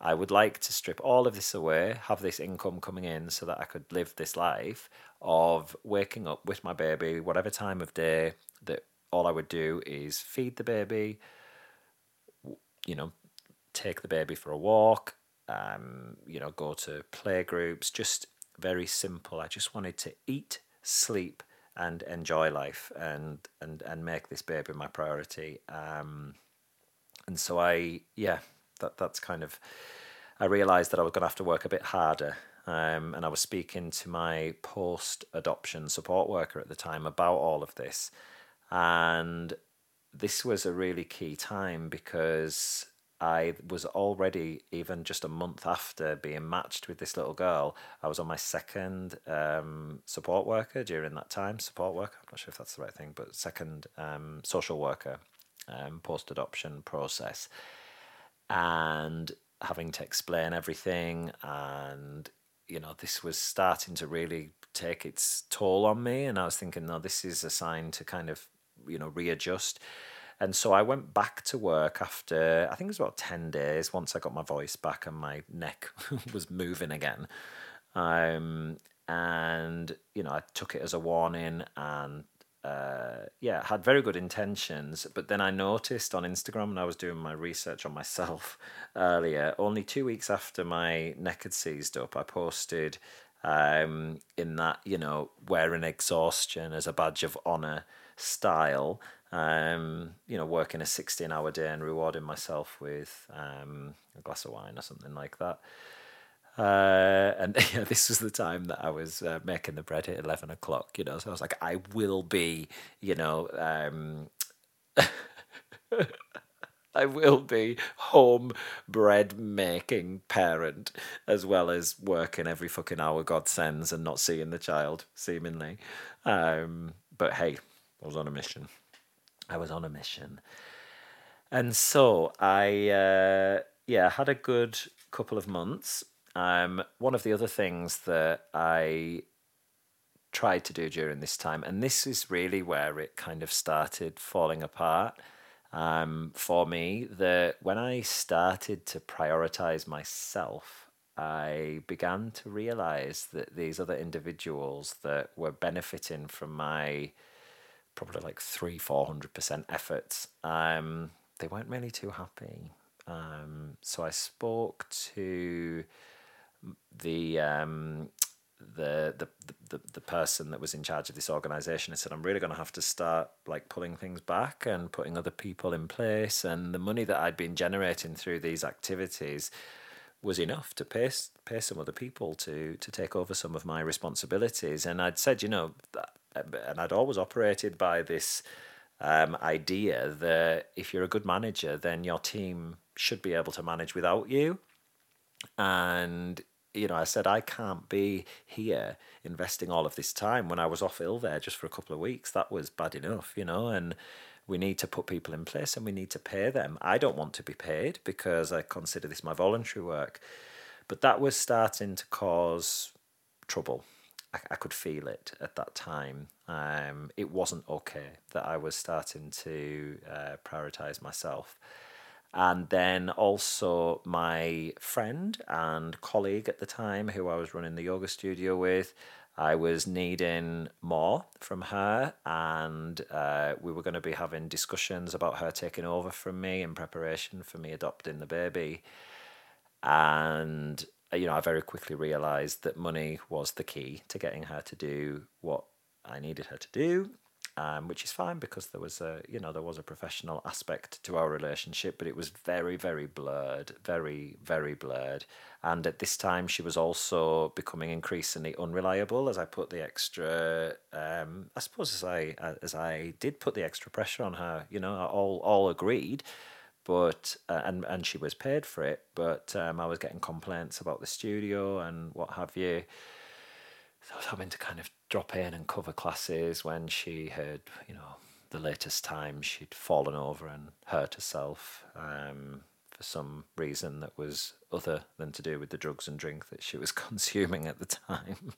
I would like to strip all of this away, have this income coming in so that I could live this life of waking up with my baby, whatever time of day, that all I would do is feed the baby, you know, take the baby for a walk, um, you know, go to play groups, just very simple. I just wanted to eat, sleep, and enjoy life and and and make this baby my priority. Um, and so I yeah that that's kind of I realised that I was going to have to work a bit harder. Um, and I was speaking to my post adoption support worker at the time about all of this. And this was a really key time because I was already, even just a month after being matched with this little girl, I was on my second um, support worker during that time. Support worker, I'm not sure if that's the right thing, but second um, social worker um, post adoption process. And having to explain everything, and you know, this was starting to really take its toll on me. And I was thinking, no, this is a sign to kind of, you know, readjust and so I went back to work after, I think it was about 10 days, once I got my voice back and my neck was moving again. Um, and, you know, I took it as a warning and uh, yeah, had very good intentions. But then I noticed on Instagram, and I was doing my research on myself earlier, only two weeks after my neck had seized up, I posted um, in that, you know, wearing exhaustion as a badge of honor style um, you know, working a 16 hour day and rewarding myself with um, a glass of wine or something like that. Uh, and yeah, this was the time that I was uh, making the bread at 11 o'clock, you know, so I was like, I will be, you know, um, I will be home bread making parent as well as working every fucking hour God sends and not seeing the child, seemingly. Um, but hey, I was on a mission. I was on a mission. And so I, uh, yeah, had a good couple of months. Um, one of the other things that I tried to do during this time, and this is really where it kind of started falling apart um, for me, that when I started to prioritize myself, I began to realize that these other individuals that were benefiting from my probably like three, four hundred percent efforts. Um, they weren't really too happy. Um, so I spoke to the um, the, the the the person that was in charge of this organization I said I'm really going to have to start like pulling things back and putting other people in place and the money that I'd been generating through these activities was enough to pay pay some other people to to take over some of my responsibilities and I'd said you know and I'd always operated by this um, idea that if you're a good manager, then your team should be able to manage without you. And you know, I said I can't be here investing all of this time when I was off ill there just for a couple of weeks. That was bad enough, you know, and we need to put people in place and we need to pay them. I don't want to be paid because I consider this my voluntary work. But that was starting to cause trouble I, I could feel it at that time. Um, it wasn't okay that I was starting to uh, prioritize myself. And then also my friend and colleague at the time, who I was running the yoga studio with, I was needing more from her, and uh, we were going to be having discussions about her taking over from me in preparation for me adopting the baby. And, you know, I very quickly realized that money was the key to getting her to do what I needed her to do um, which is fine because there was a you know there was a professional aspect to our relationship, but it was very very blurred, very very blurred. And at this time, she was also becoming increasingly unreliable as I put the extra. Um, I suppose as I as I did put the extra pressure on her, you know, all all agreed but uh, and and she was paid for it but um, I was getting complaints about the studio and what have you so I was having to kind of drop in and cover classes when she had, you know, the latest time she'd fallen over and hurt herself um, for some reason that was other than to do with the drugs and drink that she was consuming at the time.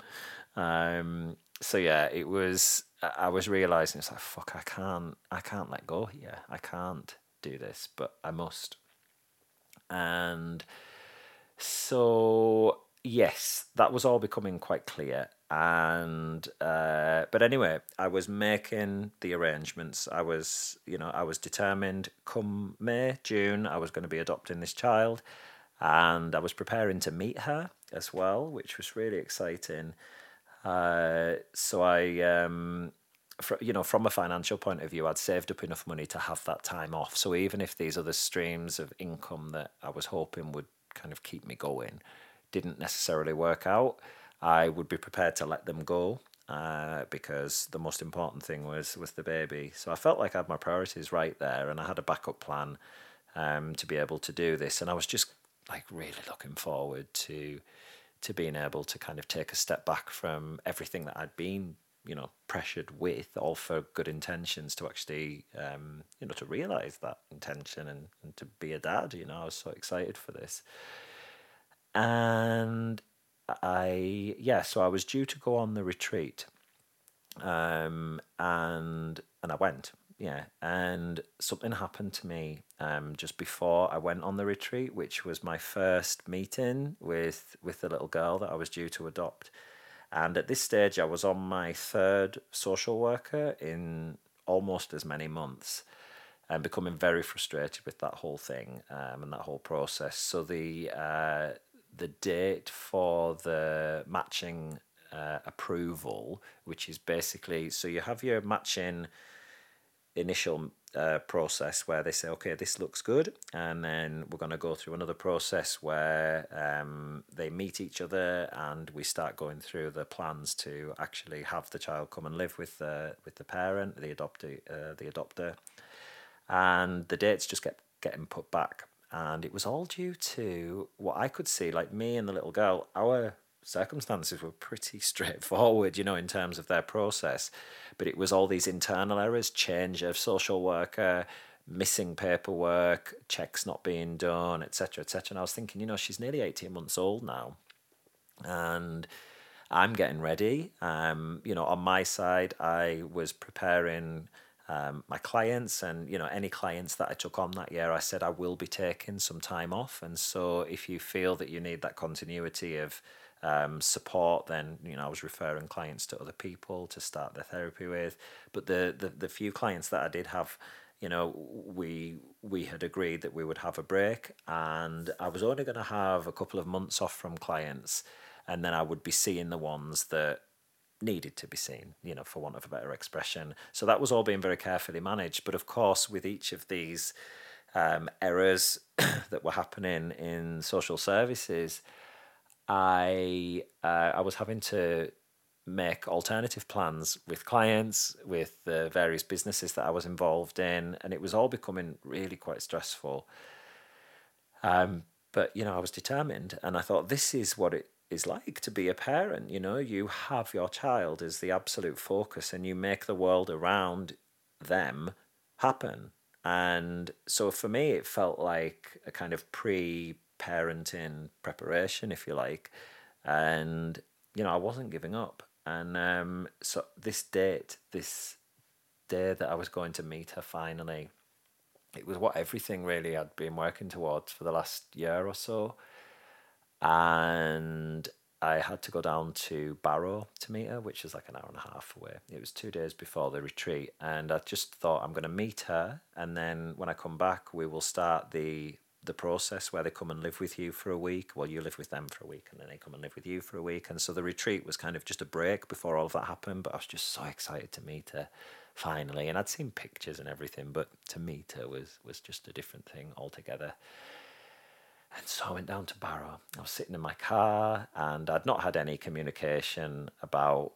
Um, so yeah, it was. I was realizing it's like fuck. I can't. I can't let go here. I can't do this, but I must. And so yes, that was all becoming quite clear. And uh, but anyway i was making the arrangements. I was you know i was determined come may june i was going to be adopting this child. And i was preparing to meet her as well which was really exciting. Uh, so i um, for, you know from a financial point of view i'd saved up enough money to have that time off so even if these other streams of income that i was hoping would kind of keep me going didn't necessarily work out I would be prepared to let them go uh, because the most important thing was was the baby. So I felt like I had my priorities right there, and I had a backup plan um, to be able to do this. And I was just like really looking forward to to being able to kind of take a step back from everything that I'd been you know pressured with all for good intentions to actually um, you know to realize that intention and, and to be a dad you know i was so excited for this. And I yeah, so I was due to go on the retreat, um, and and I went, yeah, and something happened to me um, just before I went on the retreat, which was my first meeting with with the little girl that I was due to adopt, and at this stage I was on my third social worker in almost as many months and becoming very frustrated with that whole thing um, and that whole process. So the uh, the date for the matching uh, approval, which is basically so you have your matching initial process where they say, okay, this looks good, and then we're going to go through another process where um, they meet each other and we start going through the plans to actually have the child come and live with the with the parent, the adoptee, uh, the adopter, and the dates just get getting put back. And it was all due to what I could see, like me and the little girl, our circumstances were pretty straightforward, you know, in terms of their process. But it was all these internal errors, change of social worker, missing paperwork, checks not being done, etc., etc. And I was thinking, you know, she's nearly 18 months old now. And I'm getting ready. Um, you know, on my side, I was preparing um, my clients and you know any clients that I took on that year, I said I will be taking some time off. And so if you feel that you need that continuity of um, support, then you know I was referring clients to other people to start their therapy with. But the the, the few clients that I did have you know we we had agreed that we would have a break and i was only going to have a couple of months off from clients and then i would be seeing the ones that needed to be seen, you know, for want of a better expression. So that was all being very carefully managed. But of course, with each of these um, errors that were happening in social services, I uh, I was having to make alternative plans with clients, with the various businesses that I was involved in, and it was all becoming really quite stressful. Um, but you know, I was determined, and I thought this is what it is like to be a parent. You know, you have your child as the absolute focus and you make the world around them happen. And so for me, it felt like a kind of pre parenting preparation, if you like. And, you know, I wasn't giving up. And um, so this date, this day that I was going to meet her finally, it was what everything really I'd been working towards for the last year or so and I had to go down to Barrow to meet her, which is like an hour and a half away. It was two days before the retreat, and I just thought I'm going to meet her, and then when I come back, we will start the the process where they come and live with you for a week. Well, you live with them for a week, and then they come and live with you for a week. And so the retreat was kind of just a break before all of that happened. But I was just so excited to meet her finally, and I'd seen pictures and everything, but to meet her was was just a different thing altogether. And so I went down to Barrow. I was sitting in my car and I'd not had any communication about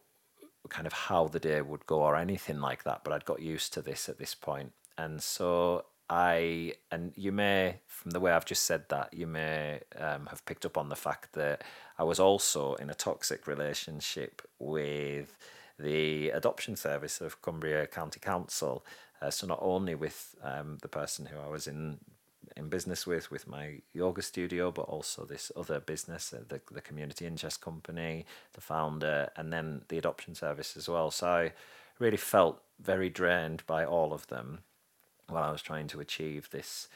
kind of how the day would go or anything like that, but I'd got used to this at this point. And so I, and you may, from the way I've just said that, you may um, have picked up on the fact that I was also in a toxic relationship with the adoption service of Cumbria County Council. Uh, so not only with um, the person who I was in in business with, with my yoga studio, but also this other business, uh, the, the Community Interest Company, the founder, and then the adoption service as well. So I really felt very drained by all of them while I was trying to achieve this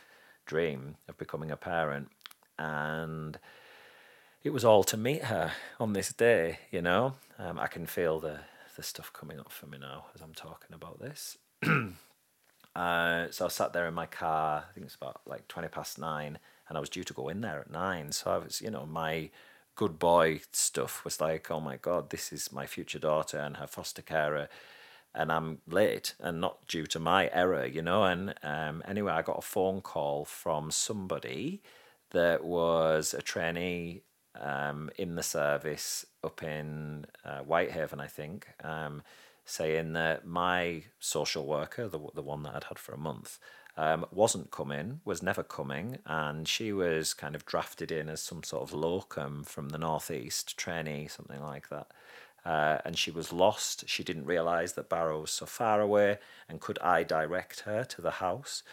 dream of becoming a parent. And it was all to meet her on this day, you know. Um, I can feel the, the stuff coming up for me now as I'm talking about this. Uh, so I sat there in my car. I think it's about like twenty past nine, and I was due to go in there at nine. So I was, you know, my good boy stuff was like, oh my god, this is my future daughter and her foster carer, and I'm late and not due to my error, you know. And um, anyway, I got a phone call from somebody that was a trainee um, in the service up in uh, Whitehaven, I think. Um, saying that my social worker, the, the one that I'd had for a month, um, wasn't coming, was never coming, and she was kind of drafted in as some sort of locum from the northeast, trainee, something like that. Uh, and she was lost. She didn't realise that Barrow was so far away, and could I direct her to the house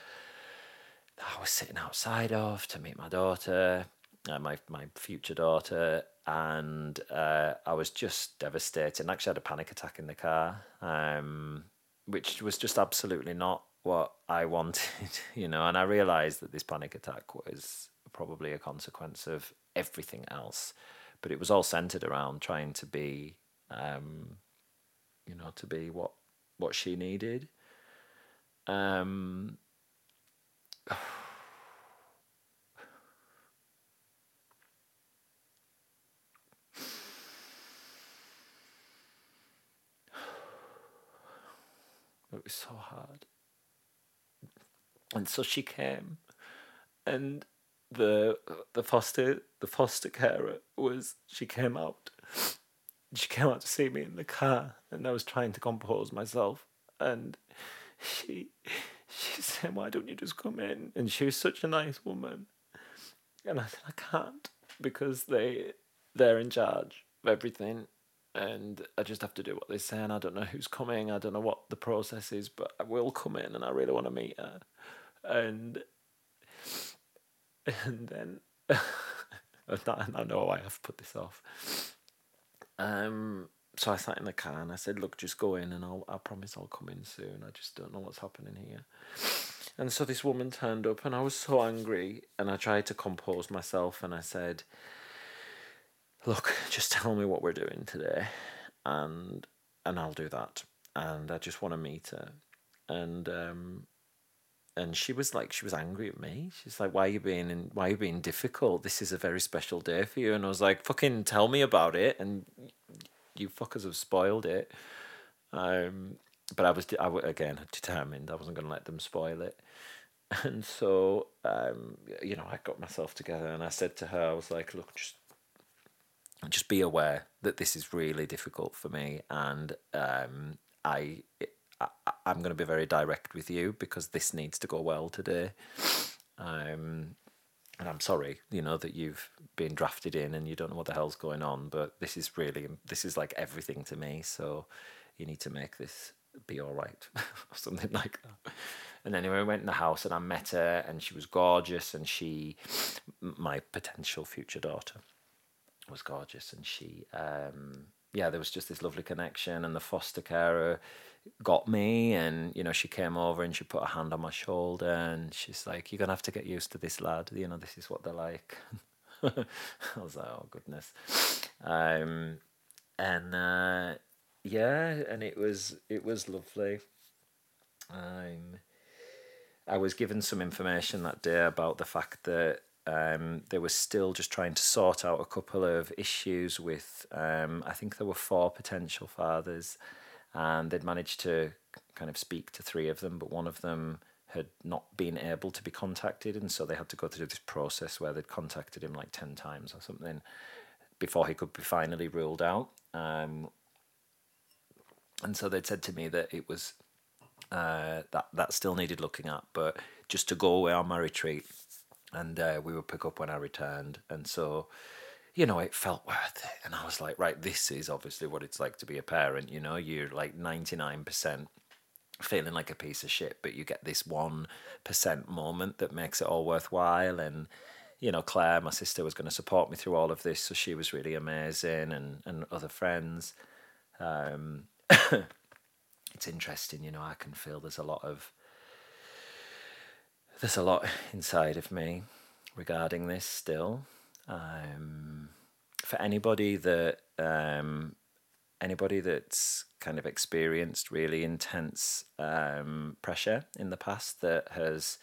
that I was sitting outside of to meet my daughter, uh, my my future daughter, and uh, I was just devastated. And actually, had a panic attack in the car, um, which was just absolutely not what I wanted, you know. And I realised that this panic attack was probably a consequence of everything else, but it was all centered around trying to be, um, you know, to be what what she needed. Um, It was so hard. And so she came, and the the foster the foster carer was she came out. She came out to see me in the car, and I was trying to compose myself, and she she said, "Why don't you just come in?" And she was such a nice woman, and I said, "I can't because they they're in charge of everything, and I just have to do what they say. And I don't know who's coming. I don't know what the process is, but I will come in, and I really want to meet her. And and then I know why I've put this off. Um, so I sat in the car and I said, "Look, just go in, and I'll I promise I'll come in soon. I just don't know what's happening here." And so this woman turned up, and I was so angry, and I tried to compose myself, and I said look, just tell me what we're doing today, and and I'll do that. And I just want to meet her, and um, and she was like, she was angry at me. She's like, "Why are you being in, Why are you being difficult? This is a very special day for you." And I was like, "Fucking tell me about it." And you fuckers have spoiled it. Um, but I was, I again determined. I wasn't going to let them spoil it. And so, um, you know, I got myself together and I said to her, I was like, "Look, just just be aware that this is really difficult for me, and um, I, I I'm going to be very direct with you because this needs to go well today. Um, and I'm sorry, you know, that you've been drafted in and you don't know what the hell's going on, but this is really this is like everything to me. So you need to make this be all right, or something like that. And anyway, I went in the house and I met her, and she was gorgeous, and she, my potential future daughter was gorgeous, and she, um, yeah, there was just this lovely connection, and the foster carer got me, and you know, she came over and she put a hand on my shoulder, and she's like, "You're gonna have to get used to this lad. You know, this is what they're like." I was like, "Oh goodness." Um, and uh, yeah, and it was it was lovely. Um, I was given some information that day about the fact that um, they were still just trying to sort out a couple of issues with. Um, I think there were four potential fathers, and they'd managed to kind of speak to three of them, but one of them had not been able to be contacted, and so they had to go through this process where they'd contacted him like ten times or something before he could be finally ruled out. Um, and so they'd said to me that it was uh, that that still needed looking at, but just to go away on my retreat, and uh, we would pick up when I returned, and so you know it felt worth it, and I was like, right, this is obviously what it's like to be a parent. You know, you're like ninety nine percent feeling like a piece of shit, but you get this one percent moment that makes it all worthwhile, and you know, Claire, my sister, was going to support me through all of this, so she was really amazing, and and other friends. Um, it's interesting, you know. I can feel there's a lot of there's a lot inside of me regarding this still. Um, for anybody that um, anybody that's kind of experienced really intense um, pressure in the past that has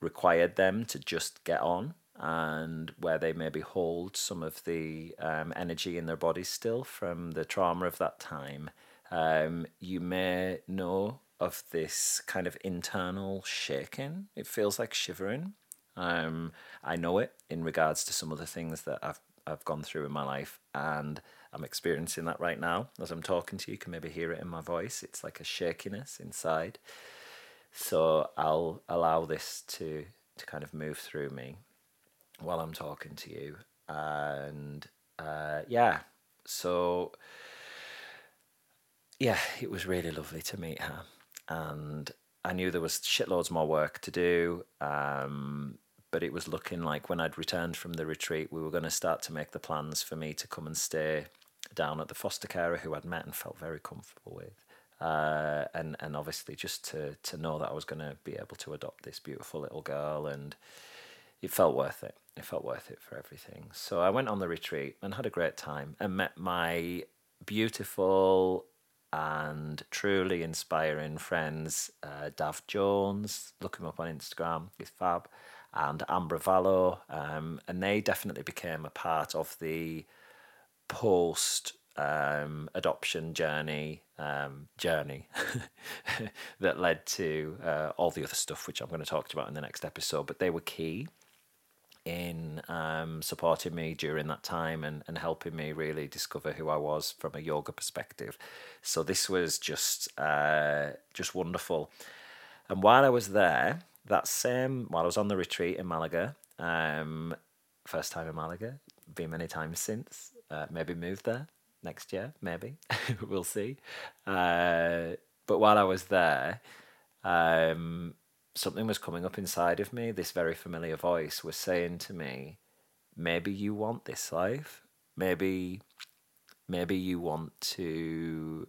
required them to just get on and where they maybe hold some of the um, energy in their bodies still from the trauma of that time, um, you may know of this kind of internal shaking. It feels like shivering. Um, I know it in regards to some of the things that I've I've gone through in my life, and I'm experiencing that right now as I'm talking to you. You can maybe hear it in my voice. It's like a shakiness inside. So I'll allow this to to kind of move through me while I'm talking to you. And uh, yeah, so yeah, it was really lovely to meet her. And I knew there was shitloads more work to do. Um, but it was looking like when I'd returned from the retreat, we were going to start to make the plans for me to come and stay down at the foster carer who I'd met and felt very comfortable with. Uh, and and obviously just to to know that I was going to be able to adopt this beautiful little girl and it felt worth it. It felt worth it for everything. So I went on the retreat and had a great time and met my beautiful and truly inspiring friends, uh, Dav Jones, look him up on Instagram, he's fab, and Ambra Vallo. Um, and they definitely became a part of the post um, adoption journey um, journey that led to uh, all the other stuff, which I'm going to talk about in the next episode. But they were key in um, supporting me during that time and, and helping me really discover who I was from a yoga perspective. So this was just uh, just wonderful. And while I was there, that same while I was on the retreat in Malaga, um, first time in Malaga, been many times since. Uh, maybe move there next year, maybe we'll see. Uh, but while I was there, um, something was coming up inside of me. This very familiar voice was saying to me, maybe you want this life. Maybe, maybe you want to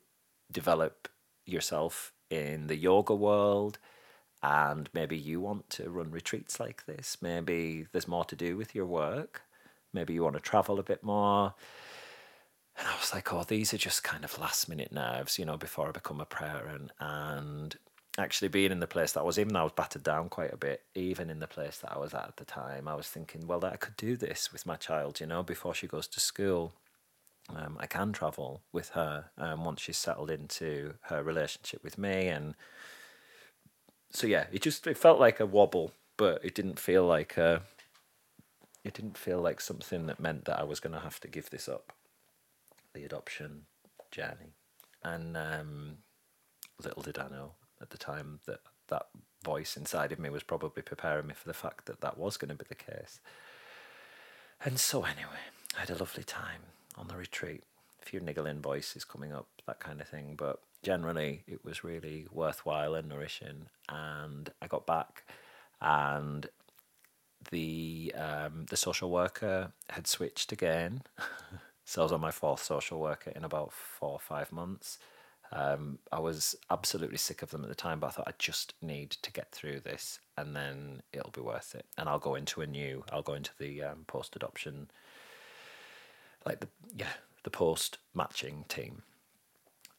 develop yourself in the yoga world and maybe you want to run retreats like this. Maybe there's more to do with your work. Maybe you want to travel a bit more. And I was like, oh, these are just kind of last minute nerves, you know, before I become a parent. And actually being in the place that I was, even though I was battered down quite a bit, even in the place that I was at at the time, I was thinking, well, that I could do this with my child, you know, before she goes to school. Um, I can travel with her um, once she's settled into her relationship with me. And so, yeah, it just it felt like a wobble, but it didn't feel like a, it didn't feel like something that meant that I was going to have to give this up, the adoption journey. And um, little did I know at the time that that voice inside of me was probably preparing me for the fact that that was going to be the case. And so, anyway, I had a lovely time on the retreat. A few niggling voices coming up, that kind of thing. But generally, it was really worthwhile and nourishing. And I got back, and the um, the social worker had switched again. so I was on my fourth social worker in about four or five months. Um, I was absolutely sick of them at the time, but I thought I just need to get through this, and then it'll be worth it. And I'll go into a new, I'll go into the um, post adoption like the yeah the post matching team.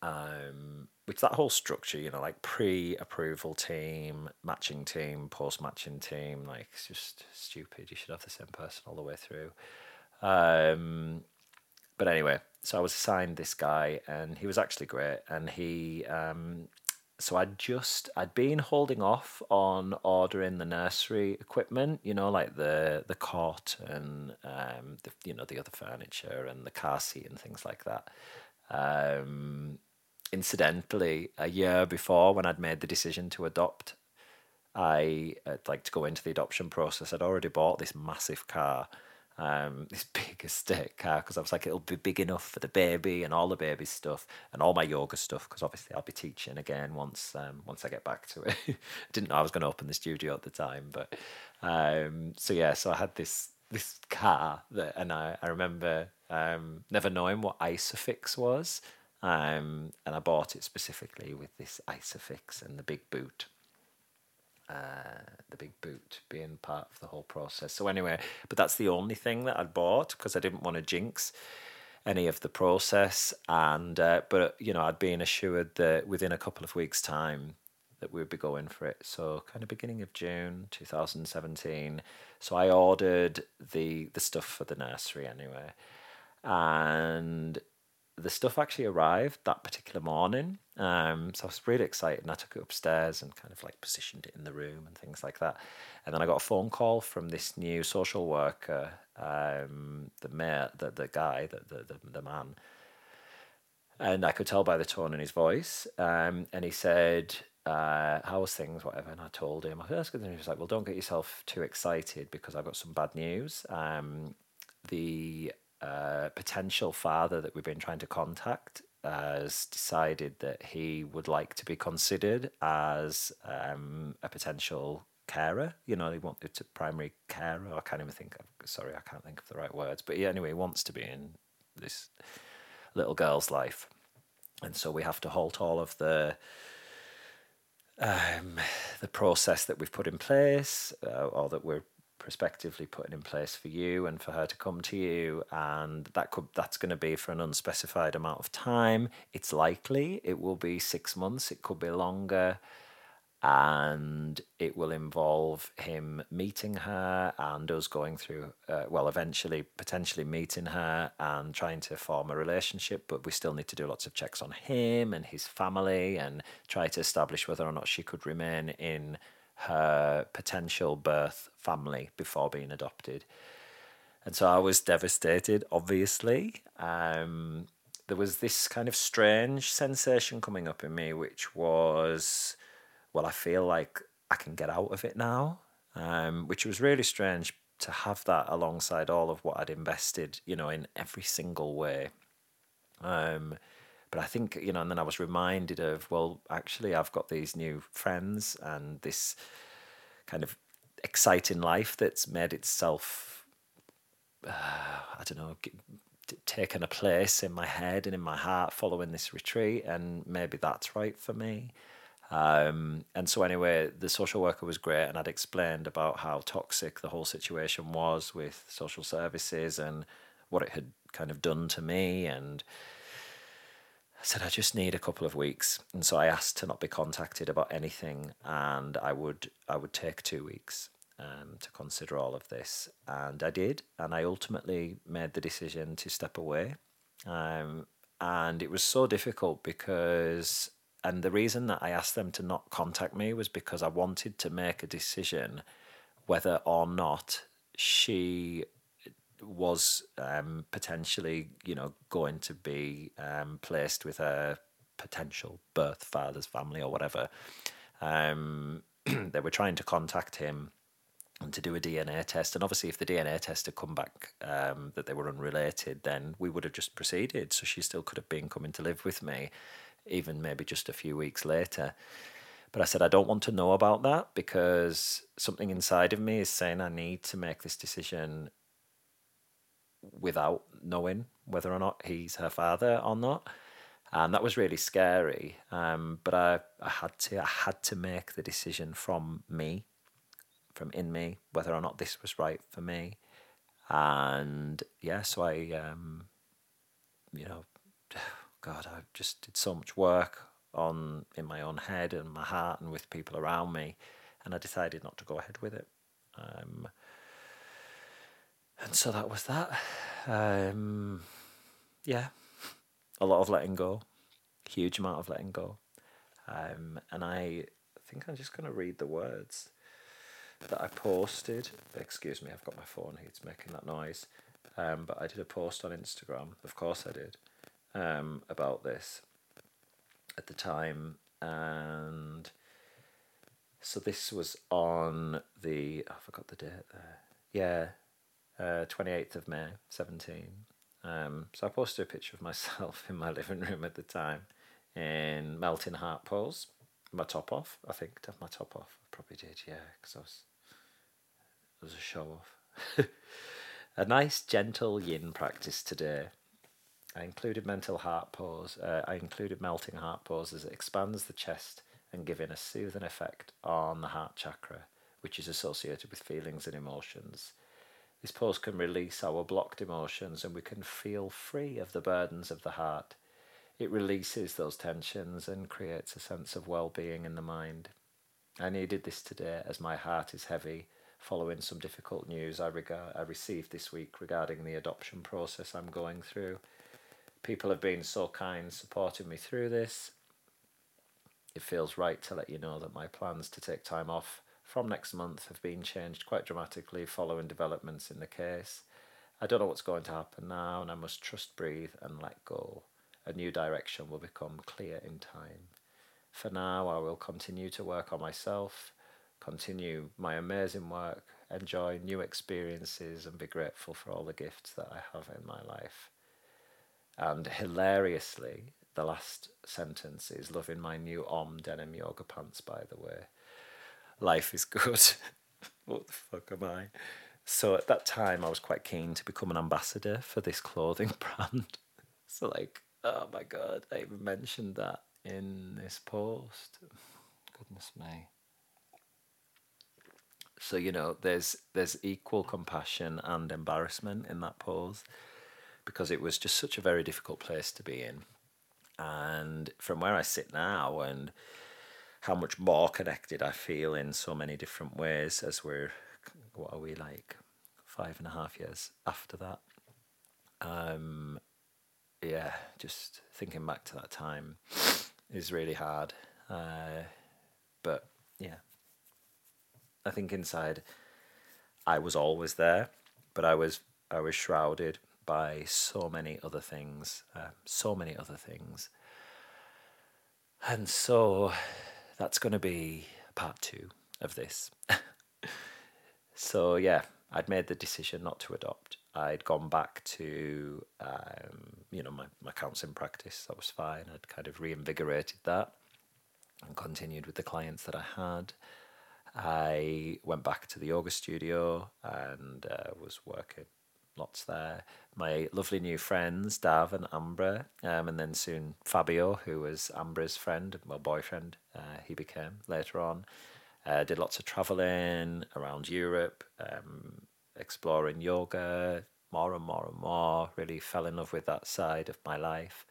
Um, which that whole structure, you know, like pre-approval team, matching team, post-matching team, like it's just stupid. You should have the same person all the way through. Um, but anyway, so I was assigned this guy, and he was actually great. And he, um, so I'd just I'd been holding off on ordering the nursery equipment, you know, like the the cot and um, the you know the other furniture and the car seat and things like that. Um, incidentally, a year before when I'd made the decision to adopt, I uh, like to go into the adoption process. I'd already bought this massive car um, this big estate car because I was like, it'll be big enough for the baby and all the baby stuff and all my yoga stuff because obviously I'll be teaching again once um, once I get back to it. I didn't know I was going to open the studio at the time, but um, so yeah, so I had this this car that, and I I remember um, never knowing what Isofix was. Um, and I bought it specifically with this Isofix and the big boot uh, the big boot being part of the whole process. So anyway, but that's the only thing that I'd bought because I didn't want to jinx any of the process. And uh, but you know, I'd been assured that within a couple of weeks' time that we'd be going for it. So kind of beginning of June 2017. So I ordered the the stuff for the nursery anyway, and the stuff actually arrived that particular morning. Um, so I was really excited and I took it upstairs and kind of like positioned it in the room and things like that. And then I got a phone call from this new social worker, um, the mayor, the, the guy, the, the, the, the man. And I could tell by the tone in his voice. Um, and he said, uh, how was things, whatever. And I told him, I said, that's good. And he was like, well, don't get yourself too excited because I've got some bad news. Um, the uh, potential father that we've been trying to contact has decided that he would like to be considered as um, a potential carer. You know, he wanted to primary carer. I can't even think. Of, sorry, I can't think of the right words. But yeah, anyway, he wants to be in this little girl's life, and so we have to halt all of the um, the process that we've put in place, uh, or that we're prospectively putting in place for you and for her to come to you and that could that's going to be for an unspecified amount of time. It's likely it will be 6 months it could be longer and it will involve him meeting her and us going through uh, well eventually potentially meeting her and trying to form a relationship but we still need to do lots of checks on him and his family and try to establish whether or not she could remain in her potential birth family before being adopted. And so I was devastated, obviously. Um, there was this kind of strange sensation coming up in me, which was, well, I feel like I can get out of it now, um, which was really strange to have that alongside all of what I'd invested, you know, in every single way. Um, but I think, you know, and then I was reminded of, well, actually, I've got these new friends and this kind of exciting life that's made itself, uh, I don't know, taken a place in my head and in my heart following this retreat. And maybe that's right for me. Um, and so, anyway, the social worker was great, and I'd explained about how toxic the whole situation was with social services and what it had kind of done to me. And I said, I just need a couple of weeks. And so I asked to not be contacted about anything and I would I would take two weeks um, to consider all of this. And I did. And I ultimately made the decision to step away. Um, and it was so difficult because and the reason that I asked them to not contact me was because I wanted to make a decision whether or not she was um, potentially, you know, going to be um, placed with a potential birth father's family or whatever. Um, they were trying to contact him and to do a DNA test. And obviously, if the DNA test had come back um, that they were unrelated, then we would have just proceeded. So she still could have been coming to live with me, even maybe just a few weeks later. But I said, I don't want to know about that because something inside of me is saying I need to make this decision without knowing whether or not he's her father or not. And that was really scary. Um, but I, I had to I had to make the decision from me, from in me, whether or not this was right for me. And yeah, so I um, you know, God, I just did so much work on in my own head and my heart and with people around me, and I decided not to go ahead with it. Um, and so that was that. Um, yeah, a lot of letting go, huge amount of letting go. Um, and I think I'm just going to read the words that I posted. Excuse me, I've got my phone here, it's making that noise. Um, but I did a post on Instagram, of course I did, um, about this at the time. And so this was on the, I forgot the date there. Yeah, uh, 28th of May, 17. Um, so I posted a picture of myself in my living room at the time in melting heart pose, my top off. I think to have my top off. I probably did, yeah, because I was it was a show off. a nice gentle yin practice today. I included mental heart pose. Uh, I included melting heart pose as it expands the chest and giving a soothing effect on the heart chakra, which is associated with feelings and emotions. This pose can release our blocked emotions and we can feel free of the burdens of the heart. It releases those tensions and creates a sense of well being in the mind. I needed this today as my heart is heavy following some difficult news I, regard, I received this week regarding the adoption process I'm going through. People have been so kind supporting me through this. It feels right to let you know that my plans to take time off from next month have been changed quite dramatically following developments in the case. I don't know what's going to happen now, and I must trust, breathe, and let go. A new direction will become clear in time. For now, I will continue to work on myself, continue my amazing work, enjoy new experiences, and be grateful for all the gifts that I have in my life. And hilariously, the last sentence is loving my new Om denim yoga pants, by the way life is good. what the fuck am I? So at that time, I was quite keen to become an ambassador for this clothing brand. so, like, oh my god, I even mentioned that in this post. Goodness me. So you know, there's there's equal compassion and embarrassment in that pose, because it was just such a very difficult place to be in, and from where I sit now and how much more connected I feel in so many different ways as we're, what are we like, five and a half years after that. Um, yeah, just thinking back to that time is really hard. Uh, but yeah, I think inside I was always there, but I was I was shrouded by so many other things, uh, so many other things, and so that's going to be part two of this. so, yeah, I'd made the decision not to adopt. I'd gone back to, um, you know, my, my counselling practice. That was fine. I'd kind of reinvigorated that and continued with the clients that I had. I went back to the yoga studio and uh, was working lots there. My lovely new friends, Dav and Ambra, um, and then soon Fabio, who was Ambra's friend, well, boyfriend, uh, he became later on. Uh, did lots of traveling around Europe, um, exploring yoga more and more and more. Really fell in love with that side of my life.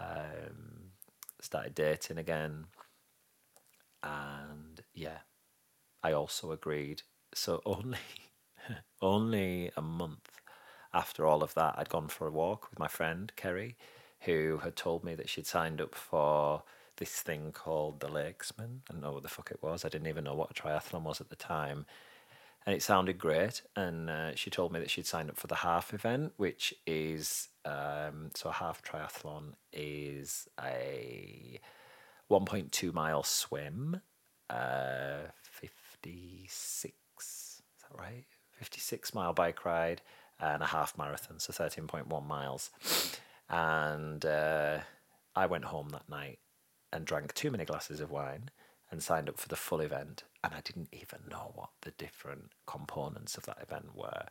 Um, started dating again. And yeah, I also agreed. So only only a month after all of that, I'd gone for a walk with my friend Kerry, who had told me that she'd signed up for this thing called the Lakesman. I don't know what the fuck it was. I didn't even know what a triathlon was at the time. And it sounded great. And uh, she told me that she'd signed up for the half event, which is um, so a half triathlon is a 1.2 mile swim, uh, 56, is that right? 56 mile bike ride, and a half marathon, so 13.1 miles. And uh, I went home that night and drank too many glasses of wine and signed up for the full event. And I didn't even know what the different components of that event were.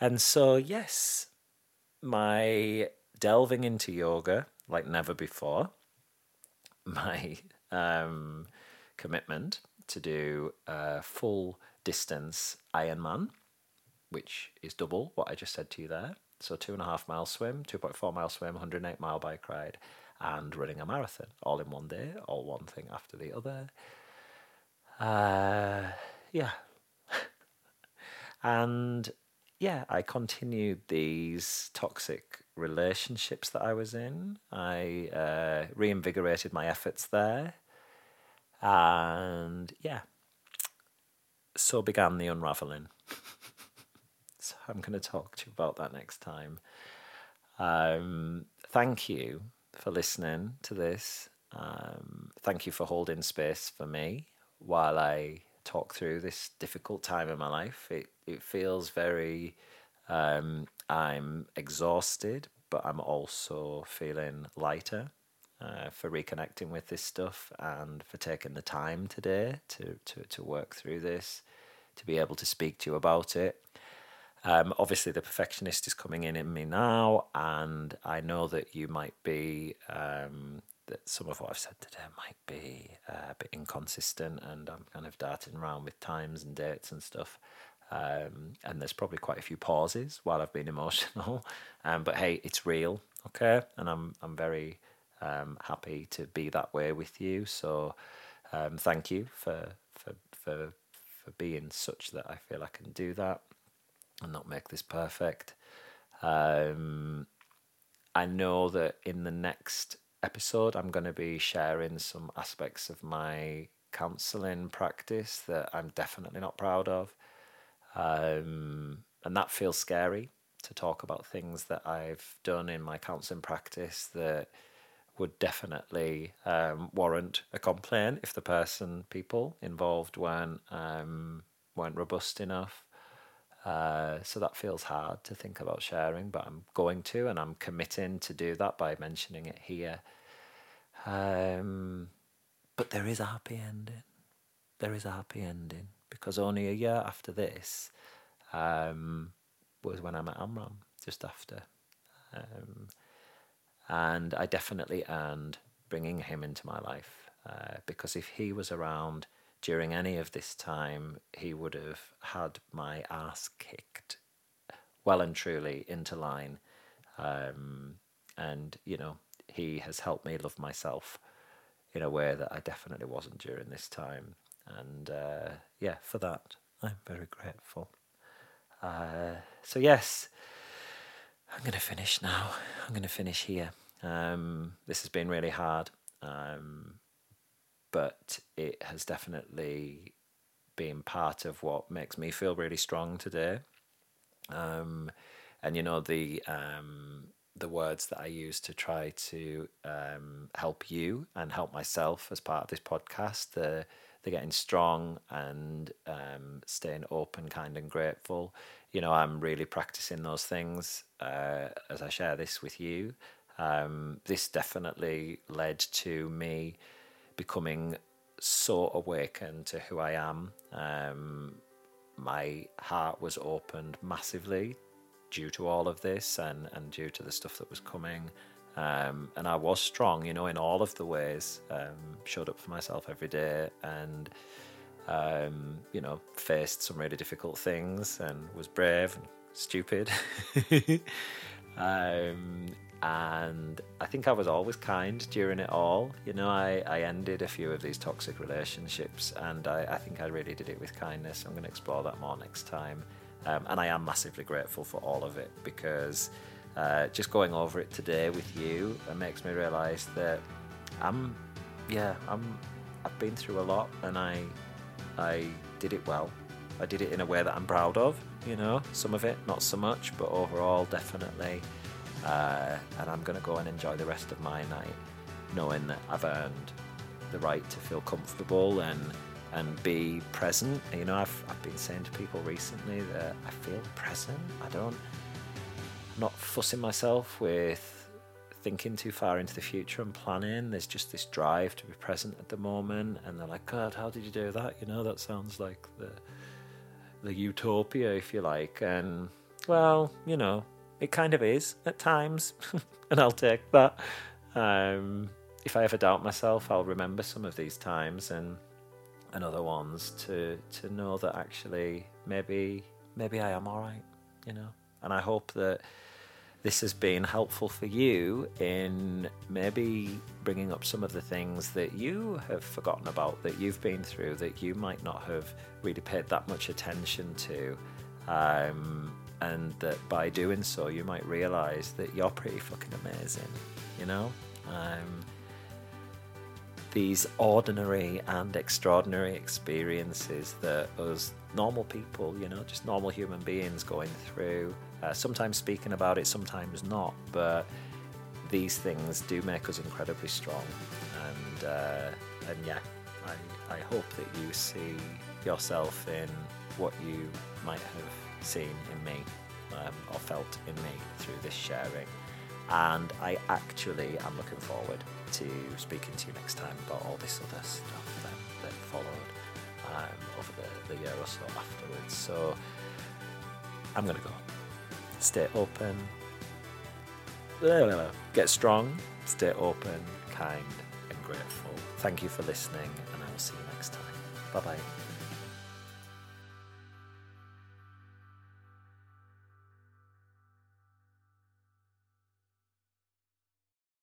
And so, yes, my delving into yoga like never before, my um, commitment to do a full distance Ironman which is double what I just said to you there. So two and a half mile swim, 2.4 mile swim, 108 mile bike ride, and running a marathon all in one day, all one thing after the other. Uh, yeah. and yeah, I continued these toxic relationships that I was in. I uh, reinvigorated my efforts there. And yeah, so began the unraveling. I'm going to talk to you about that next time. Um, thank you for listening to this. Um, thank you for holding space for me while I talk through this difficult time in my life. It it feels very um, I'm exhausted, but I'm also feeling lighter uh, for reconnecting with this stuff and for taking the time today to, to, to work through this, to be able to speak to you about it. Um, obviously, the perfectionist is coming in in me now, and I know that you might be um, that some of what I've said today might be uh, a bit inconsistent, and I'm kind of darting around with times and dates and stuff. Um, and there's probably quite a few pauses while I've been emotional. Um, but hey, it's real, okay? And I'm I'm very um, happy to be that way with you. So um, thank you for for for for being such that I feel I can do that and not make this perfect. Um, I know that in the next episode, I'm going to be sharing some aspects of my counselling practice that I'm definitely not proud of. Um, and that feels scary to talk about things that I've done in my counselling practice that would definitely um, warrant a complaint if the person, people involved weren't um, weren't robust enough. Uh, so that feels hard to think about sharing, but I'm going to, and I'm committing to do that by mentioning it here. Um, but there is a happy ending. There is a happy ending because only a year after this um, was when I met Amram, just after. Um, and I definitely earned bringing him into my life uh, because if he was around during any of this time, he would have had my ass kicked well and truly into line. Um, and, you know, he has helped me love myself in a way that I definitely wasn't during this time. And uh, yeah, for that, I'm very grateful. Uh, so, yes, I'm going to finish now. I'm going to finish here. Um, this has been really hard, um, but it has definitely been part of what makes me feel really strong today. Um, and you know the um, the words that I use to try to um, help you and help myself as part of this podcast. The the getting strong and um, staying open, kind, and grateful. You know, I'm really practicing those things uh, as I share this with you. Um, this definitely led to me becoming so awakened to who I am. Um, my heart was opened massively due to all of this and, and due to the stuff that was coming. Um, and I was strong, you know, in all of the ways. Um, showed up for myself every day and, um, you know, faced some really difficult things and was brave and stupid. And I think I was always kind during it all. You know, I, I ended a few of these toxic relationships and I, I think I really did it with kindness. I'm going to explore that more next time. Um, and I am massively grateful for all of it because uh, just going over it today with you it makes me realize that I'm, yeah, I'm, I've been through a lot and I, I did it well. I did it in a way that I'm proud of, you know, some of it, not so much, but overall, definitely. Uh, and I'm going to go and enjoy the rest of my night knowing that I've earned the right to feel comfortable and and be present. You know, I've, I've been saying to people recently that I feel present. I don't, I'm not fussing myself with thinking too far into the future and planning. There's just this drive to be present at the moment. And they're like, God, how did you do that? You know, that sounds like the, the utopia, if you like. And well, you know, it kind of is at times. and I'll take that. Um, if I ever doubt myself, I'll remember some of these times and and other ones to to know that actually maybe maybe I am all right, you know. And I hope that this has been helpful for you in maybe bringing up some of the things that you have forgotten about, that you've been through, that you might not have really paid that much attention to. Um, and that by doing so, you might realize that you're pretty fucking amazing, you know? Um, these ordinary and extraordinary experiences that us normal people, you know, just normal human beings going through, uh, sometimes speaking about it, sometimes not, but these things do make us incredibly strong. And, uh, and yeah, I, I hope that you see yourself in what you might have seen in me um, or felt in me through this sharing. And I actually am looking forward to speaking to you next time about all this other stuff that, that followed um, over the, the year or so afterwards. So I'm going to go. Stay open. Get strong. Stay open, kind, and grateful. Thank you for listening, and I will see you next time. Bye bye.